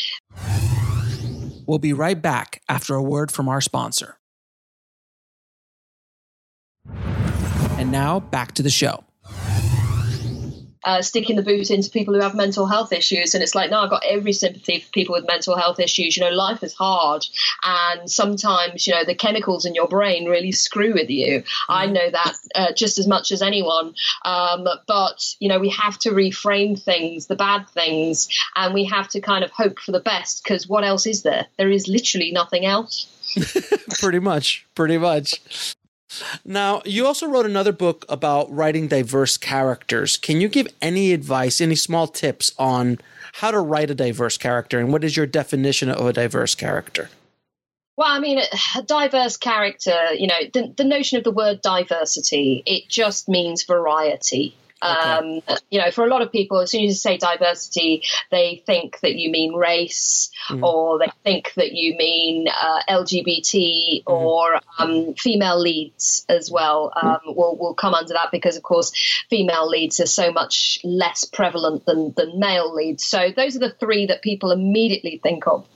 We'll be right back after a word from our sponsor. And now back to the show uh, sticking the boot into people who have mental health issues. And it's like, no, I've got every sympathy for people with mental health issues. You know, life is hard. And sometimes, you know, the chemicals in your brain really screw with you. I mm. know that uh, just as much as anyone. Um, but, you know, we have to reframe things, the bad things, and we have to kind of hope for the best because what else is there? There is literally nothing else. (laughs) pretty much. Pretty much. Now, you also wrote another book about writing diverse characters. Can you give any advice, any small tips on how to write a diverse character and what is your definition of a diverse character? Well, I mean, a diverse character, you know, the, the notion of the word diversity, it just means variety. Um, You know, for a lot of people, as soon as you say diversity, they think that you mean race, mm. or they think that you mean uh, LGBT mm. or um, female leads as well. Um, will will come under that because, of course, female leads are so much less prevalent than than male leads. So those are the three that people immediately think of.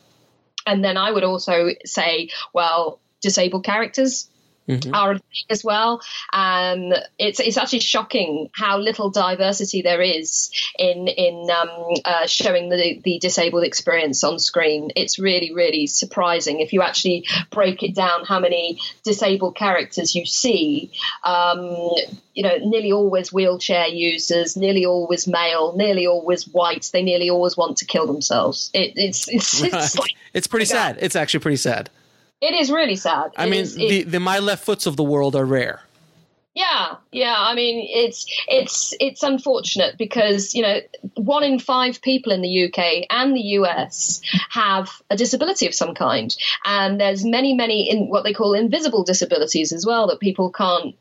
And then I would also say, well, disabled characters mm-hmm. are as well. And it's it's actually shocking how little diversity there is in in um, uh, showing the the disabled experience on screen. It's really really surprising if you actually break it down how many disabled characters you see. Um, you know, nearly always wheelchair users, nearly always male, nearly always white. They nearly always want to kill themselves. It, it's it's right. it's, like, it's pretty (laughs) sad. It's actually pretty sad. It is really sad. I it mean, is, the, the my left foots of the world are rare. Yeah, yeah. I mean, it's it's it's unfortunate because you know one in five people in the UK and the US have a disability of some kind, and there's many, many in what they call invisible disabilities as well that people can't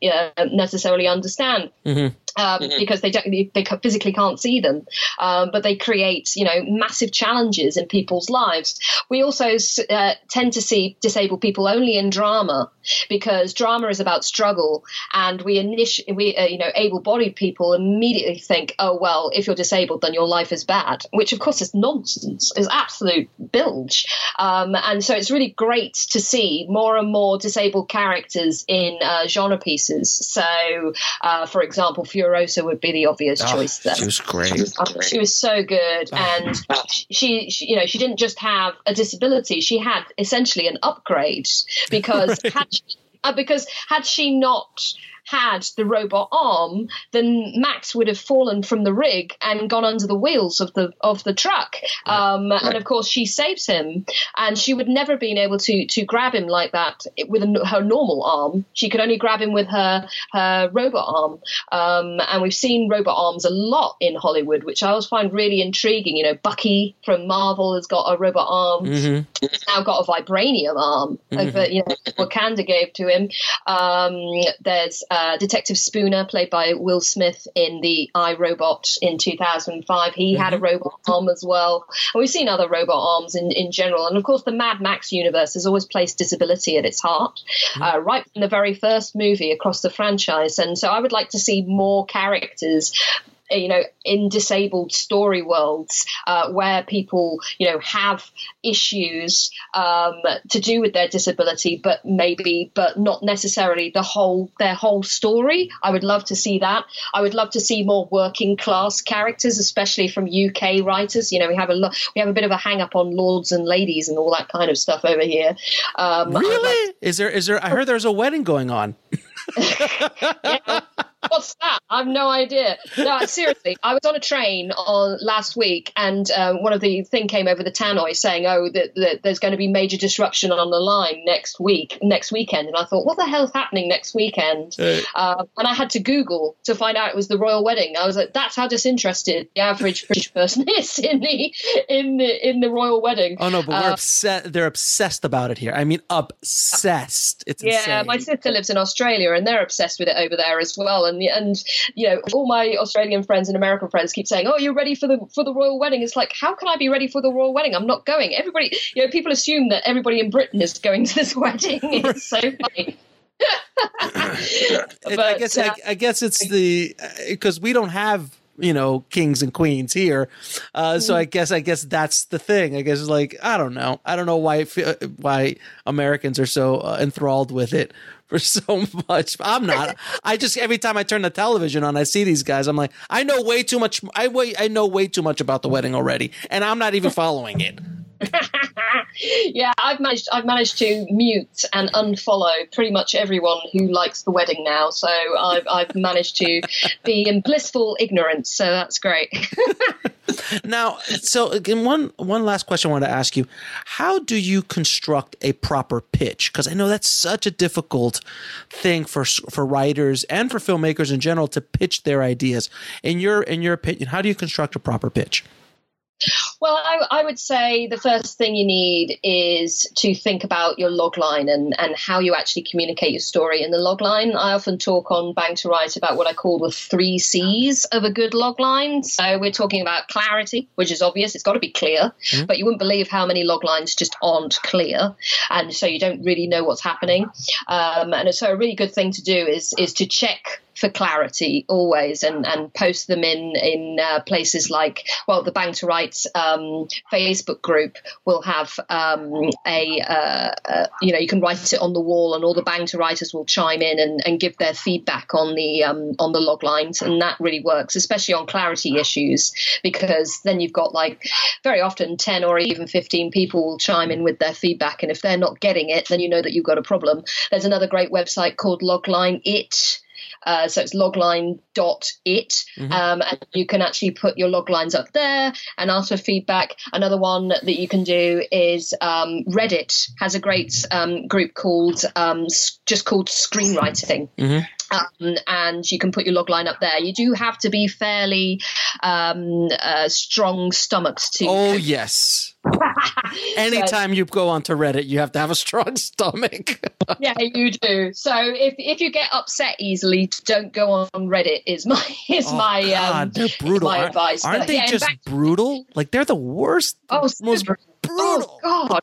necessarily understand. Mm-hmm um, mm-hmm. because they don't they physically can't see them, um, but they create you know massive challenges in people's lives. We also uh, tend to see disabled people only in drama because drama is about struggle, and we initially we uh, you know able-bodied people immediately think, oh well, if you're disabled, then your life is bad, which of course is nonsense, is absolute bilge, um, and so it's really great to see more and more disabled characters in uh, genre pieces. So, uh, for example, Would be the obvious oh, choice there. She was great. She was, she was so good, oh. and she, she, you know, she didn't just have a disability; she had essentially an upgrade because (laughs) right. had she, uh, because had she not had the robot arm, then Max would have fallen from the rig and gone under the wheels of the of the truck. Um, right. And of course, she saves him, and she would never have been able to to grab him like that with a, her normal arm. She could only grab him with her her robot arm. Um, and we've seen robot arms a lot in Hollywood, which I always find really intriguing. You know, Bucky from Marvel has got a robot arm. Mm-hmm. He's now got a vibranium arm. Mm-hmm. you know, Wakanda gave to him. Um, there's uh, uh, Detective Spooner, played by Will Smith in the I Robot in 2005. He mm-hmm. had a mm-hmm. robot arm as well. And we've seen other robot arms in, in general. And of course, the Mad Max universe has always placed disability at its heart, mm-hmm. uh, right from the very first movie across the franchise. And so I would like to see more characters you know in disabled story worlds uh, where people you know have issues um, to do with their disability but maybe but not necessarily the whole their whole story. I would love to see that. I would love to see more working class characters especially from uk writers. You know we have a lot we have a bit of a hang up on lords and ladies and all that kind of stuff over here. Um, really? like, is there is there i heard there's a wedding going on. (laughs) Yeah, what's that? I have no idea. No, seriously, I was on a train on last week, and um, one of the thing came over the tannoy saying, "Oh, that, that there's going to be major disruption on the line next week, next weekend." And I thought, "What the hell's happening next weekend?" Uh, and I had to Google to find out it was the royal wedding. I was like, "That's how disinterested the average British person (laughs) is in the in the in the royal wedding." Oh no, but we're uh, upset. They're obsessed about it here. I mean, obsessed. It's yeah. Insane. My sister lives in Australia, and they're obsessed with it over there as well and and you know all my Australian friends and American friends keep saying, "Oh, you're ready for the for the royal wedding." It's like, how can I be ready for the royal wedding? I'm not going. Everybody, you know, people assume that everybody in Britain is going to this (laughs) wedding. It's so funny. (laughs) but, I guess uh, I, I, guess it's the because we don't have you know kings and queens here, uh, so I mm-hmm. guess I guess that's the thing. I guess it's like I don't know. I don't know why why Americans are so uh, enthralled with it for so much. I'm not. I just every time I turn the television on, I see these guys. I'm like, I know way too much. I wait. I know way too much about the wedding already, and I'm not even following it. (laughs) yeah, I've managed. I've managed to mute and unfollow pretty much everyone who likes the wedding now. So I've I've managed to be in blissful ignorance. So that's great. (laughs) now, so again, one one last question I want to ask you: How do you construct a proper pitch? Because I know that's such a difficult thing for for writers and for filmmakers in general to pitch their ideas. In your in your opinion, how do you construct a proper pitch? Well, I, I, would say the first thing you need is to think about your logline and, and how you actually communicate your story in the logline. I often talk on Bang2Write about what I call the three C's of a good logline. So we're talking about clarity, which is obvious, it's got to be clear, mm-hmm. but you wouldn't believe how many loglines just aren't clear. And so you don't really know what's happening. Um, and so a really good thing to do is, is to check for clarity always and, and post them in in uh, places like well the Bang2Write um, Facebook group will have um, a uh, uh, you know you can write it on the wall and all the Bang2Writers will chime in and, and give their feedback on the um, on the log lines. And that really works especially on clarity issues because then you've got like very often 10 or even 15 people will chime in with their feedback. And if they're not getting it then you know that you've got a problem. There's another great website called logline. It uh, so it's logline.it. Mm-hmm. Um, and you can actually put your log lines up there and ask for feedback. Another one that you can do is um, Reddit has a great um, group called um, just called Screenwriting. Mm-hmm. Um, and you can put your log line up there. You do have to be fairly um, uh, strong stomachs to. Oh yes. Anytime so, you go onto Reddit, you have to have a strong (laughs) stomach. yeah, you do. So if if you get upset easily, don't go on Reddit. Is my (laughs) is oh, my God, um, they're brutal. My advice. Aren't, they yeah, just fact, brutal? Like they're the worst. Oh, most brutal. Oh God,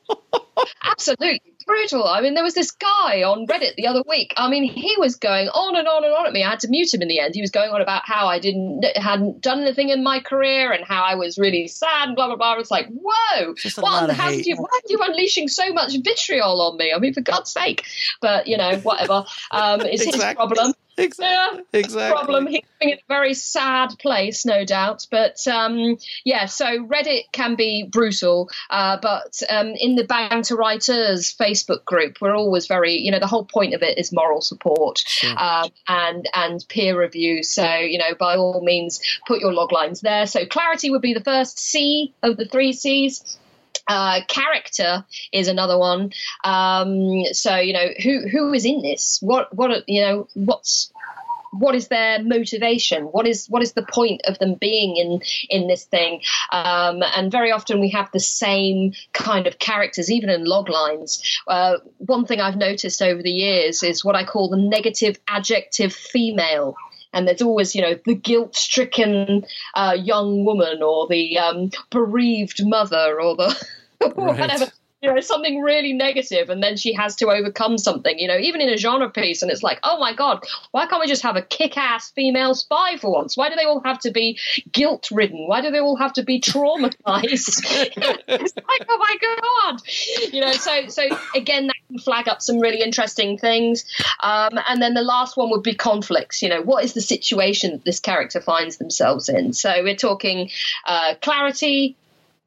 (laughs) absolutely brutal. I mean, there was this guy on Reddit the other week. I mean, he was going on and on and on at me. I had to mute him in the end. He was going on about how I didn't hadn't done anything in my career and how I was really sad and blah blah blah. It's like, whoa, what? How did you? Why are you unleashing so much vitriol on me? I mean, for God's sake! But you know, whatever. Um, it's exactly. his problem. Exactly. Yeah, exactly. Problem. He's in a very sad place, no doubt. But um, yeah, so Reddit can be brutal, uh, but um, in the Bang2Writers Facebook group, we're always very, you know, the whole point of it is moral support sure. uh, and and peer review. So you know, by all means, put your log lines there. So clarity would be the first C of the three C's. Uh, character is another one. Um, so you know who who is in this? What what you know what's what is their motivation? What is what is the point of them being in in this thing? Um, and very often we have the same kind of characters, even in log lines. Uh, one thing I've noticed over the years is what I call the negative adjective female and there's always you know the guilt-stricken uh, young woman or the um, bereaved mother or the (laughs) whatever. You know something really negative and then she has to overcome something you know even in a genre piece and it's like oh my god why can't we just have a kick-ass female spy for once? Why do they all have to be guilt ridden why do they all have to be traumatized? (laughs) It's like oh my god. You know so so again that can flag up some really interesting things. Um, and then the last one would be conflicts. You know what is the situation that this character finds themselves in? So we're talking uh, clarity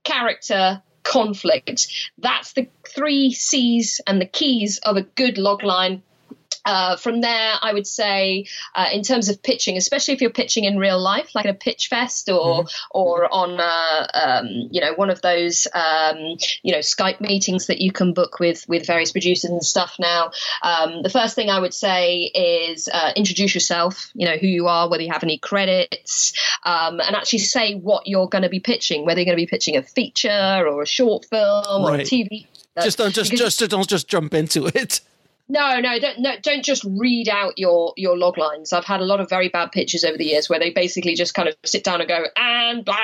character conflict. That's the three C's and the keys of a good logline uh, from there, I would say, uh, in terms of pitching, especially if you're pitching in real life, like at a pitch fest or mm-hmm. or on uh, um, you know one of those um, you know Skype meetings that you can book with with various producers and stuff. Now, um, the first thing I would say is uh, introduce yourself. You know who you are, whether you have any credits, um, and actually say what you're going to be pitching. Whether you're going to be pitching a feature or a short film right. or a TV. Just don't just just don't just jump into it. No, no, don't no, don't just read out your your log lines. I've had a lot of very bad pitches over the years where they basically just kind of sit down and go and blah,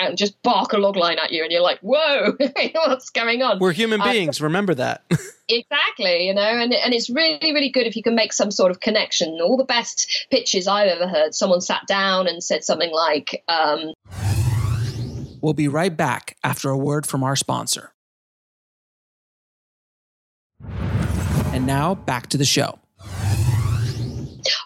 and just bark a logline at you, and you're like, "Whoa, (laughs) what's going on?" We're human uh, beings. Uh, remember that. (laughs) exactly, you know, and and it's really really good if you can make some sort of connection. All the best pitches I've ever heard, someone sat down and said something like. Um, we'll be right back after a word from our sponsor. And now back to the show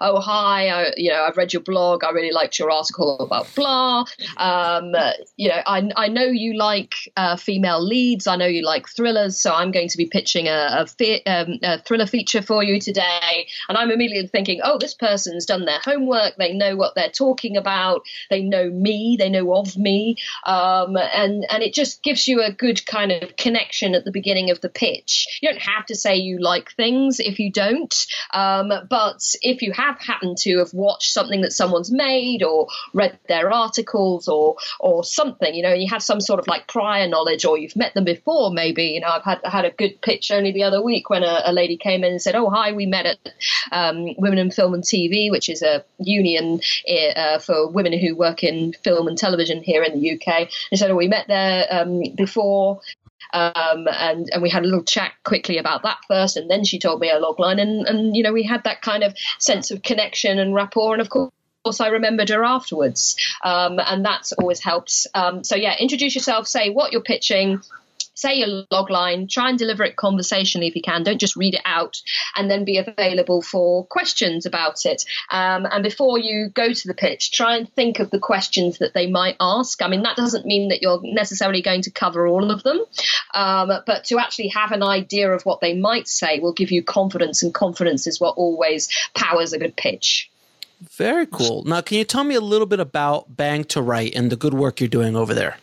oh hi, I, you know I've read your blog, I really liked your article about blah. Um, you know I, I know you like uh, female leads, I know you like thrillers, so I'm going to be pitching a, a, fe- um, a, thriller feature for you today. And I'm immediately thinking, oh, this person's done their homework, they know what they're talking about, they know me, they know of me, um, and and it just gives you a good kind of connection at the beginning of the pitch. You don't have to say you like things if you don't, um, but if you have happened to have watched something that someone's made or read their articles or or something, you know, and you have some sort of like prior knowledge or you've met them before, maybe. You know, I've had had a good pitch only the other week when a, a lady came in and said, "Oh, hi, we met at um, Women in Film and TV, which is a union uh, for women who work in film and television here in the UK." And said, "Oh, we met there um, before." Um, and and we had a little chat quickly about that first, and then she told me a logline, and and you know we had that kind of sense of connection and rapport, and of course, I remembered her afterwards, um, and that's always helps. Um, so yeah, introduce yourself, say what you're pitching, say your log line, try and deliver it conversationally if you can. Don't just read it out, and then be available for questions about it. Um, and before you go to the pitch, try and think of the questions that they might ask. I mean, that doesn't mean that you're necessarily going to cover all of them, um, but to actually have an idea of what they might say will give you confidence, and confidence is what always powers a good pitch. Very cool. Now, can you tell me a little bit about Bang2Write and the good work you're doing over there?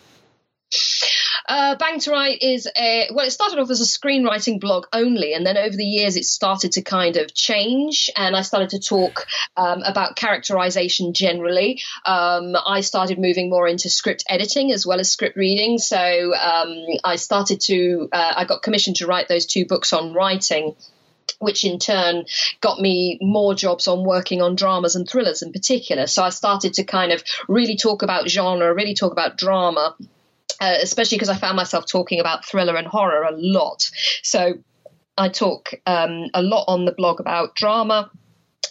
Uh, Bang2Write is a well, it started off as a screenwriting blog only, and then over the years it started to kind of change, and I started to talk um, about characterization generally. Um, I started moving more into script editing as well as script reading, so um, I started to uh, I got commissioned to write those two books on writing which in turn got me more jobs on working on dramas and thrillers in particular. So I started to kind of really talk about genre, really talk about drama uh, especially because I found myself talking about thriller and horror a lot. So I talk um, a lot on the blog about drama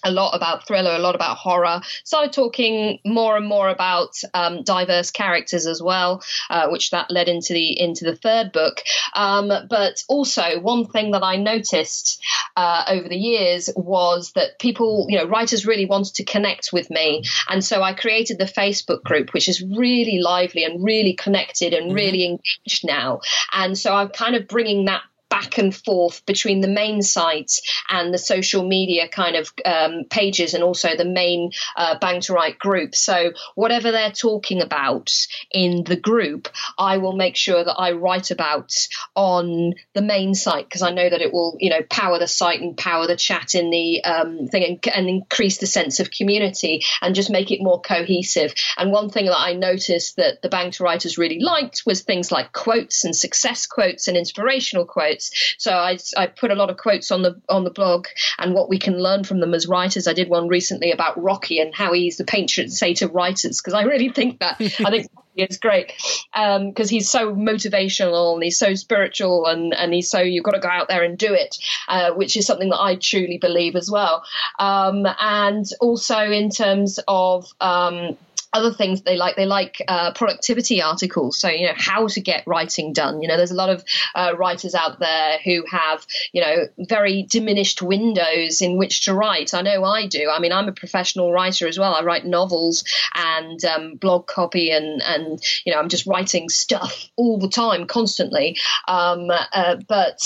a lot about thriller, a lot about horror. Started talking more and more about um, diverse characters as well, uh, which that led into the into the third book. Um, but also, one thing that I noticed uh, over the years was that people, you know, writers really wanted to connect with me, and so I created the Facebook group, which is really lively and really connected and mm-hmm. really engaged now. And so I'm kind of bringing that back and forth between the main sites and the social media kind of um, pages and also the main uh, Bang2Write group. So whatever they're talking about in the group, I will make sure that I write about on the main site because I know that it will, you know, power the site and power the chat in the um, thing and, and increase the sense of community and just make it more cohesive. And one thing that I noticed that the Bang2Writers really liked was things like quotes and success quotes and inspirational quotes quotes. So I, I put a lot of quotes on the on the blog and what we can learn from them as writers. I did one recently about Rocky and how he's the patron saint of writers because I really think that I think (laughs) it's great because um, he's so motivational and he's so spiritual and, and he's so you've got to go out there and do it, uh, which is something that I truly believe as well. Um, and also in terms of um, other things they like they like uh, productivity articles. So you know how to get writing done. You know there's a lot of uh, writers out there who have you know very diminished windows in which to write. I know i do. I mean i'm a professional writer as well. I write novels and um, blog copy and and you know i'm just writing stuff all the time constantly. Um, uh, but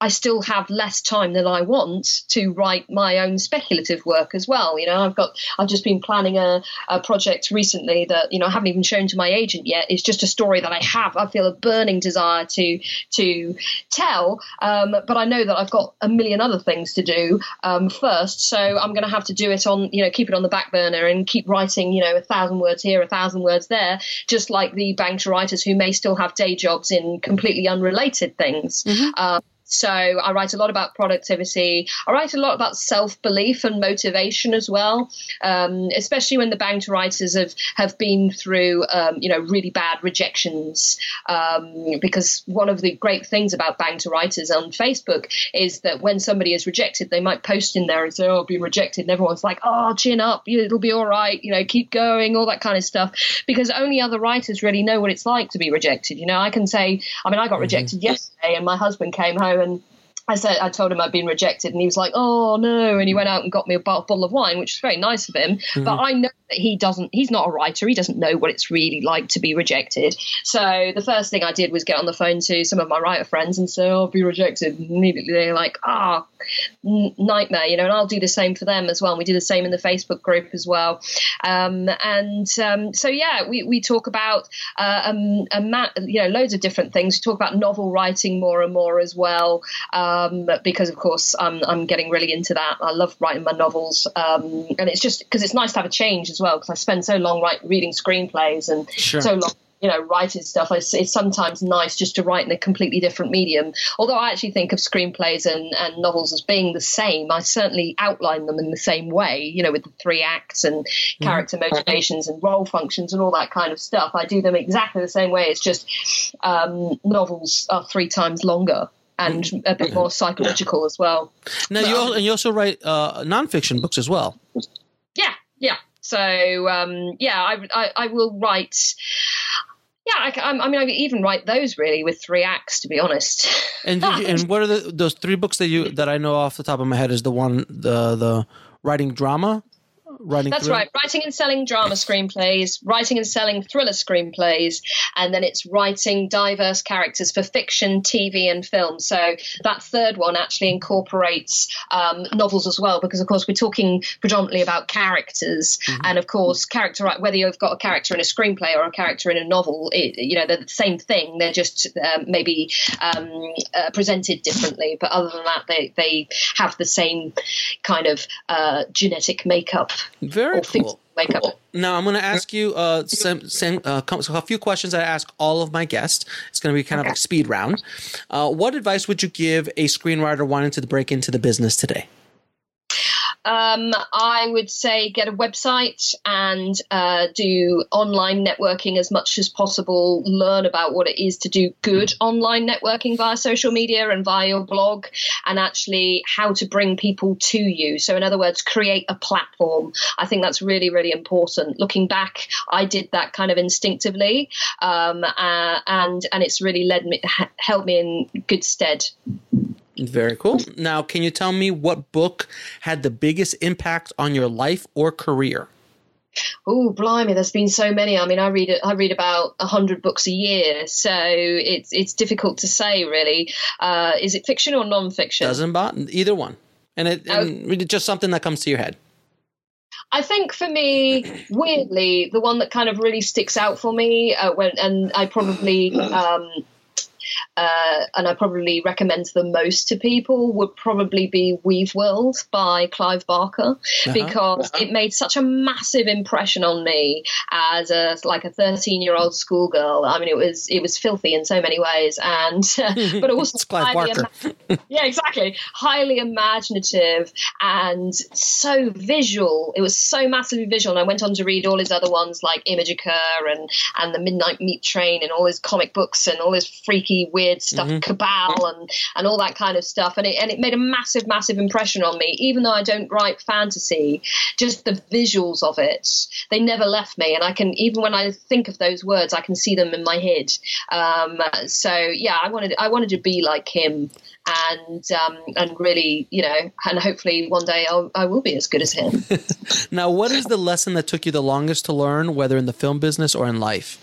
I still have less time than I want to write my own speculative work as well. You know, I've got I've just been planning a, a project recently that you know I haven't even shown to my agent yet. It's just a story that I have. I feel a burning desire to to tell, um, but I know that I've got a million other things to do um, first. So I'm going to have to do it on you know keep it on the back burner and keep writing you know a thousand words here, a thousand words there, just like the Bang2Writers who may still have day jobs in completely unrelated things. Mm-hmm. Um, So I write a lot about productivity. I write a lot about self belief and motivation as well, um, especially when the Bang2Writers have have been through um, you know really bad rejections. Um, because one of the great things about Bang2Writers on Facebook is that when somebody is rejected, they might post in there and say, "Oh, I've been rejected," and everyone's like, "Oh, chin up, it'll be all right," you know, keep going, all that kind of stuff. Because only other writers really know what it's like to be rejected. You know, I can say, I mean, I got mm-hmm. rejected yesterday, and my husband came home and I said I told him I'd been rejected, and he was like, "Oh no!" And he went out and got me a bottle of wine, which was very nice of him. Mm-hmm. But I know that he doesn't. He's not a writer. He doesn't know what it's really like to be rejected. So the first thing I did was get on the phone to some of my writer friends and say, "Oh, I'll be rejected." And immediately they're like, "Ah, oh, nightmare," you know. And I'll do the same for them as well. And we do the same in the Facebook group as well. Um, and um, so yeah, we, we talk about uh, um, a you know loads of different things. We talk about novel writing more and more as well. Um, because of course I'm, I'm getting really into that. I love writing my novels, um, and it's just because it's nice to have a change as well. Because I spend so long write, reading screenplays and sure. so long you know, writing stuff, it's, it's, sometimes nice just to write in a completely different medium. Although I actually think of screenplays and, and novels as being the same, I certainly outline them in the same way, you know, with the three acts and mm-hmm. character mm-hmm. motivations and role functions and all that kind of stuff. I do them exactly the same way. It's just um, novels are three times longer and a bit more psychological as well. Now, you, also, and you also write uh, nonfiction books as well. Yeah, yeah. So, um, yeah, I, I, I, will write. Yeah, I, I, mean, I even write those really with three acts, to be honest. and and what are the, those three books that you that I know off the top of my head is the one the the writing drama That's right, writing and selling drama screenplays, writing and selling thriller screenplays, and then it's writing diverse characters for fiction, TV, and film. So that third one actually incorporates um, novels as well, because of course we're talking predominantly about characters, mm-hmm. and of course character whether you've got a character in a screenplay or a character in a novel, it, you know they're the same thing. They're just um, maybe um, uh, presented differently, but other than that, they they have the same kind of uh, genetic makeup very cool. Makeup. Now I'm going to ask you uh, some, some uh, a few questions I ask all of my guests. It's going to be kind okay. of like speed round. Uh, what advice would you give a screenwriter wanting to break into the business today? Um, I would say get a website and uh, do online networking as much as possible. Learn about what it is to do good online networking via social media and via your blog, and actually how to bring people to you. So, in other words, create a platform. I think that's really, really important. Looking back, I did that kind of instinctively, um, uh, and and it's really led me, held me in good stead. Very cool. Now, can you tell me what book had the biggest impact on your life or career? Oh, blimey! There's been so many. I mean, I read I read about hundred books a year, so it's it's difficult to say really. Uh, is it fiction or non-fiction? Doesn't bother either one, and it and oh. just something that comes to your head. I think for me, weirdly, the one that kind of really sticks out for me uh, when, and I probably. Um, uh, and I probably recommend the most to people would probably be Weaveworld by Clive Barker uh-huh. because uh-huh. it made such a massive impression on me as a like a 13 year old schoolgirl. I mean, it was it was filthy in so many ways, and uh, (laughs) but also (laughs) Clive Barker. Ima- yeah, exactly, highly imaginative and so visual. It was so massively visual. And I went on to read all his other ones like Imajica and and the Midnight Meat Train and all his comic books and all his freaky weird stuff, mm-hmm. Cabal and and all that kind of stuff. And it and it made a massive, massive impression on me. Even though I don't write fantasy, just the visuals of it, they never left me. And I can even when I think of those words, I can see them in my head. Um, so yeah, I wanted I wanted to be like him and um, and really, you know, and hopefully one day I'll, I will be as good as him. (laughs) now, what is the lesson that took you the longest to learn, whether in the film business or in life?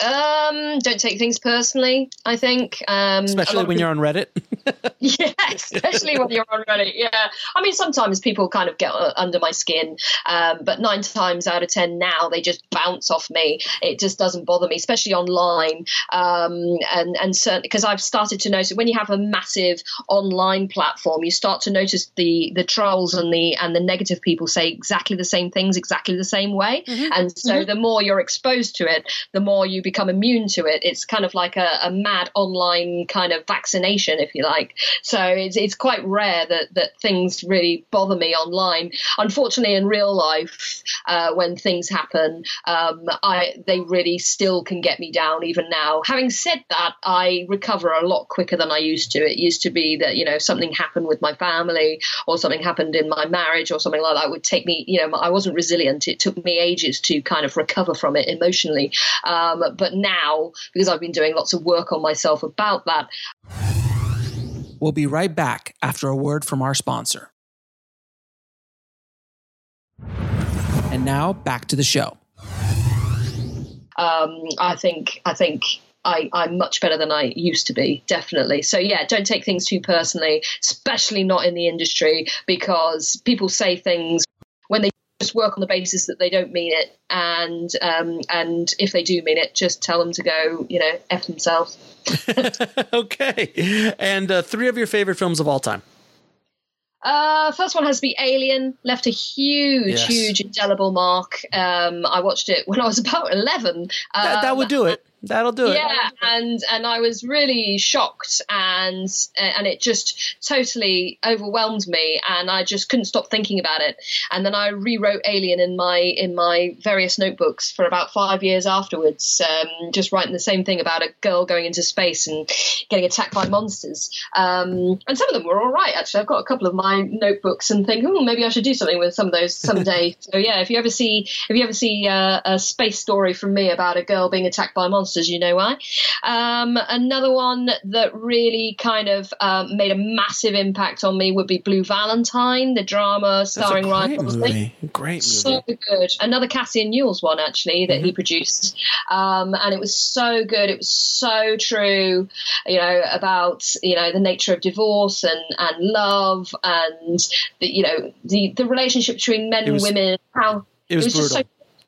Um, don't take things personally. I think, um, especially when you're on Reddit. (laughs) (laughs) yeah, especially when you're on Reddit. Yeah, I mean, sometimes people kind of get uh, under my skin, um, but nine times out of ten now they just bounce off me. It just doesn't bother me, especially online. Um, and and certainly because I've started to notice when you have a massive online platform, you start to notice the the trolls and the and the negative people say exactly the same things exactly the same way, mm-hmm. and so mm-hmm. the more you're exposed to it, the more you become immune to it. It's kind of like a, a mad online kind of vaccination, if you like. So it's it's quite rare that that things really bother me online. Unfortunately, in real life, uh, when things happen, um, I they really still can get me down even now. Having said that, I recover a lot quicker than I used to. It used to be that you know something happened with my family or something happened in my marriage or something like that would take me. You know, I wasn't resilient. It took me ages to kind of recover from it emotionally. Um, but now, because I've been doing lots of work on myself about that. We'll be right back after a word from our sponsor. And now back to the show. Um, I think I think I, I'm much better than I used to be, definitely. So, yeah, don't take things too personally, especially not in the industry, because people say things when they just work on the basis that they don't mean it. And um, and if they do mean it, just tell them to go, you know, F themselves. (laughs) okay. And uh, three of your favorite films of all time. Uh, first one has to be Alien. Left a huge, Yes. huge indelible mark. Um, I watched it when I was (laughs) about eleven. That, that Um, would do it. That'll do it. yeah and and i was really shocked and and it just totally overwhelmed me and i just couldn't stop thinking about it. And then i rewrote alien in my in my various notebooks for about five years afterwards um, just writing the same thing about a girl going into space and getting attacked by monsters. Um, and some of them were all right actually. I've got a couple of my notebooks and think oh maybe i should do something with some of those someday. (laughs) So yeah if you ever see if you ever see uh, a space story from me about a girl being attacked by monsters you know why um, another one that really kind of um, made a massive impact on me would be blue valentine the drama starring ryan great Gosling. Great movie. So good. Another Cassian Elwes' one actually that he produced, um, and it was so good. It was so true, you know, about you know the nature of divorce and and love and the, you know the the relationship between men was- and women. How it was, just brutal. so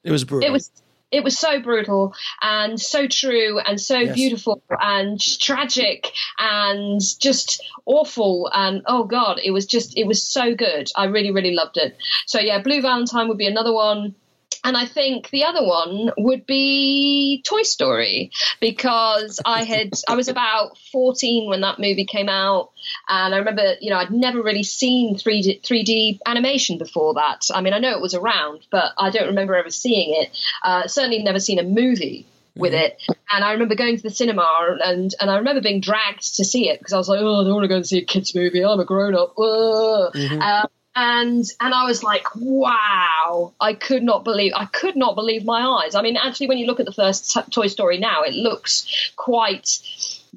it was brutal. it was it was so brutal and so true and so Yes. beautiful and tragic and just awful. And oh god it was just it was so good. I really really loved it. So yeah blue valentine would be another one and I think the other one would be Toy Story because I had I was about 14 when that movie came out and I remember you know I'd never really seen 3D 3D animation before that. I mean I know it was around but I don't remember ever seeing it. Uh, certainly never seen a movie with it. And I remember going to the cinema and and I remember being dragged to see it because I was like, oh, I don't want to go and see a kids movie. I'm a grown up. Uh, and and I was like, wow! I could not believe I could not believe my eyes. I mean, actually, when you look at the first t- Toy Story now, it looks quite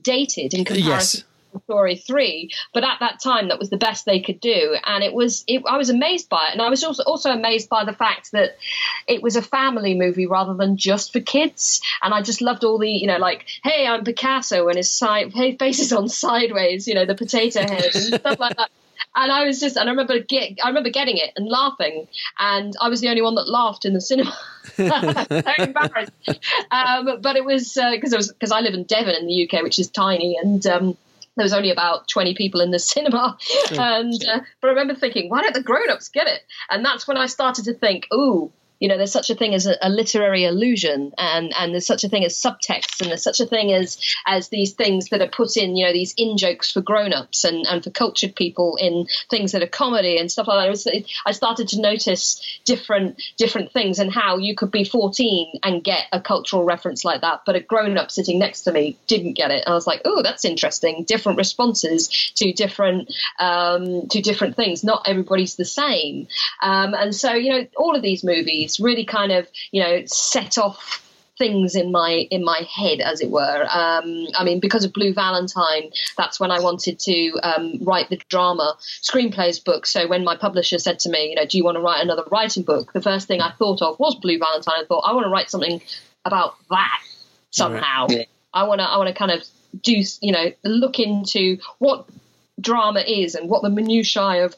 dated in comparison. Yes. to Toy Story three, but at that time, that was the best they could do, and it was. It, I was amazed by it, and I was also also amazed by the fact that it was a family movie rather than just for kids. And I just loved all the, you know, like, hey, I'm Picasso, and his side, his face is on (laughs) sideways, you know, the potato head and stuff like that. And I was just, and I remember get, I remember getting it and laughing, and I was the only one that laughed in the cinema. (laughs) so embarrassed. Um, but it was because it was because I live in Devon in the UK, which is tiny, and um, there was only about 20 people in the (laughs) cinema. And uh, but I remember thinking, why don't the grown-ups get it? And that's when I started to think, ooh. You know, there's such a thing as a, a literary allusion, and, and there's such a thing as subtext, and there's such a thing as as these things that are put in, you know, these in jokes for grown-ups and, and for cultured people in things that are comedy and stuff like that. Was, I started to notice different different things and how you could be 14 and get a cultural reference like that, but a grown-up sitting next to me didn't get it. And I was like, oh, that's interesting. Different responses to different um, to different things. Not everybody's the same. Um, and so, you know, all of these movies really kind of, you know, set off things in my in my head as it were. Um, i mean because of blue valentine that's when i wanted to um, write the drama screenplays book. So when my publisher said to me you know do you want to write another writing book? the first thing i thought of was blue valentine. I thought i want to write something about that somehow. I want to i want to kind of do you know look into what drama is and what the minutiae of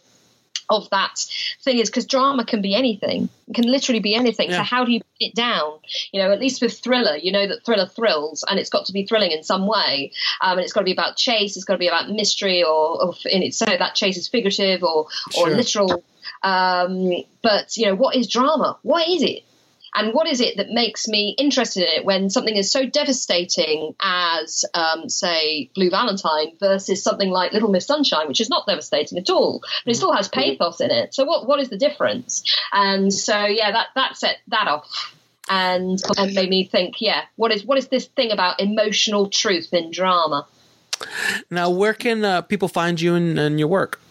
of that thing is because drama can be anything. It can literally be anything. Yeah. so how do you put it down? You know at least with thriller you know that thriller thrills and it's got to be thrilling in some way. Um, and it's got to be about chase it's got to be about mystery or, or in it so that chase is figurative or or Sure. literal. Um, but you know what is drama? What is it and what is it that makes me interested in it when something is so devastating as, um, say, Blue Valentine versus something like Little Miss Sunshine, which is not devastating at all, but it still has pathos in it. So what what is the difference? And so yeah, that that set that off. And, and made me think, yeah, what is what is this thing about emotional truth in drama? Now, where can uh, people find you and, and your work?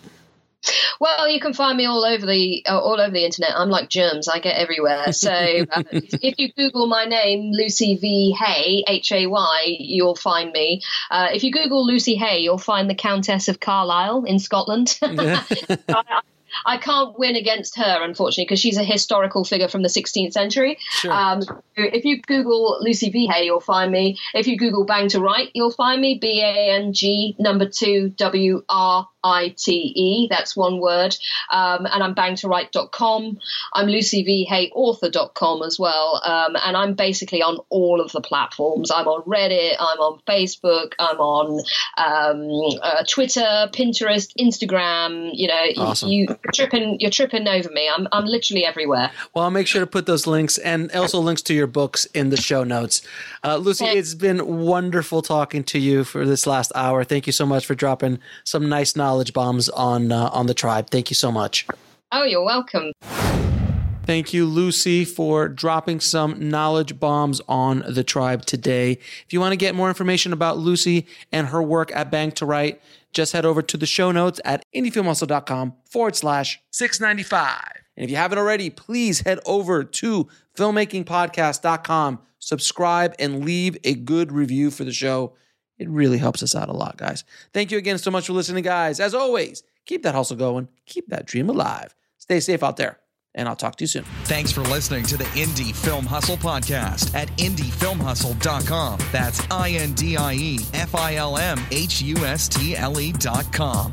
Well, you can find me all over the uh, all over the internet. I'm like germs; I get everywhere. So uh, (laughs) if you Google my name, Lucy V Hay H A Y, you'll find me. Uh, if you Google Lucy Hay, you'll find the Countess of Carlisle in Scotland. (laughs) (laughs) I, I can't win against her, unfortunately, because she's a historical figure from the 16th century. Sure. Um, if you Google Lucy V. Hay, you'll find me. If you Google Bang2Write, you'll find me. B A N G number two W R I T E. That's one word. Um, and I'm bang2write.com. I'm lucyvhayauthor.com as well. Um, and I'm basically on all of the platforms. I'm on Reddit. I'm on Facebook. I'm on um, uh, Twitter, Pinterest, Instagram. You know, Awesome. you, tripping. You're tripping over me. I'm I'm literally everywhere. Well, I'll make sure to put those links and also links to your books in the show notes. Uh, Lucy, it's been wonderful talking to you for this last hour. Thank you so much for dropping some nice knowledge bombs on uh, on the tribe. Thank you so much. Oh, you're welcome. Thank you, Lucy, for dropping some knowledge bombs on the tribe today. If you want to get more information about Lucy and her work at Bang2Write, just head over to the show notes at indiefilmhustle.com forward slash 695. And if you haven't already, please head over to filmmakingpodcast.com, subscribe, and leave a good review for the show. It really helps us out a lot, guys. Thank you again so much for listening, guys. As always, keep that hustle going, keep that dream alive. Stay safe out there, and I'll talk to you soon. Thanks for listening to the Indie Film Hustle podcast at indiefilmhustle.com. That's I N D I E F I L M H U S T L E.com.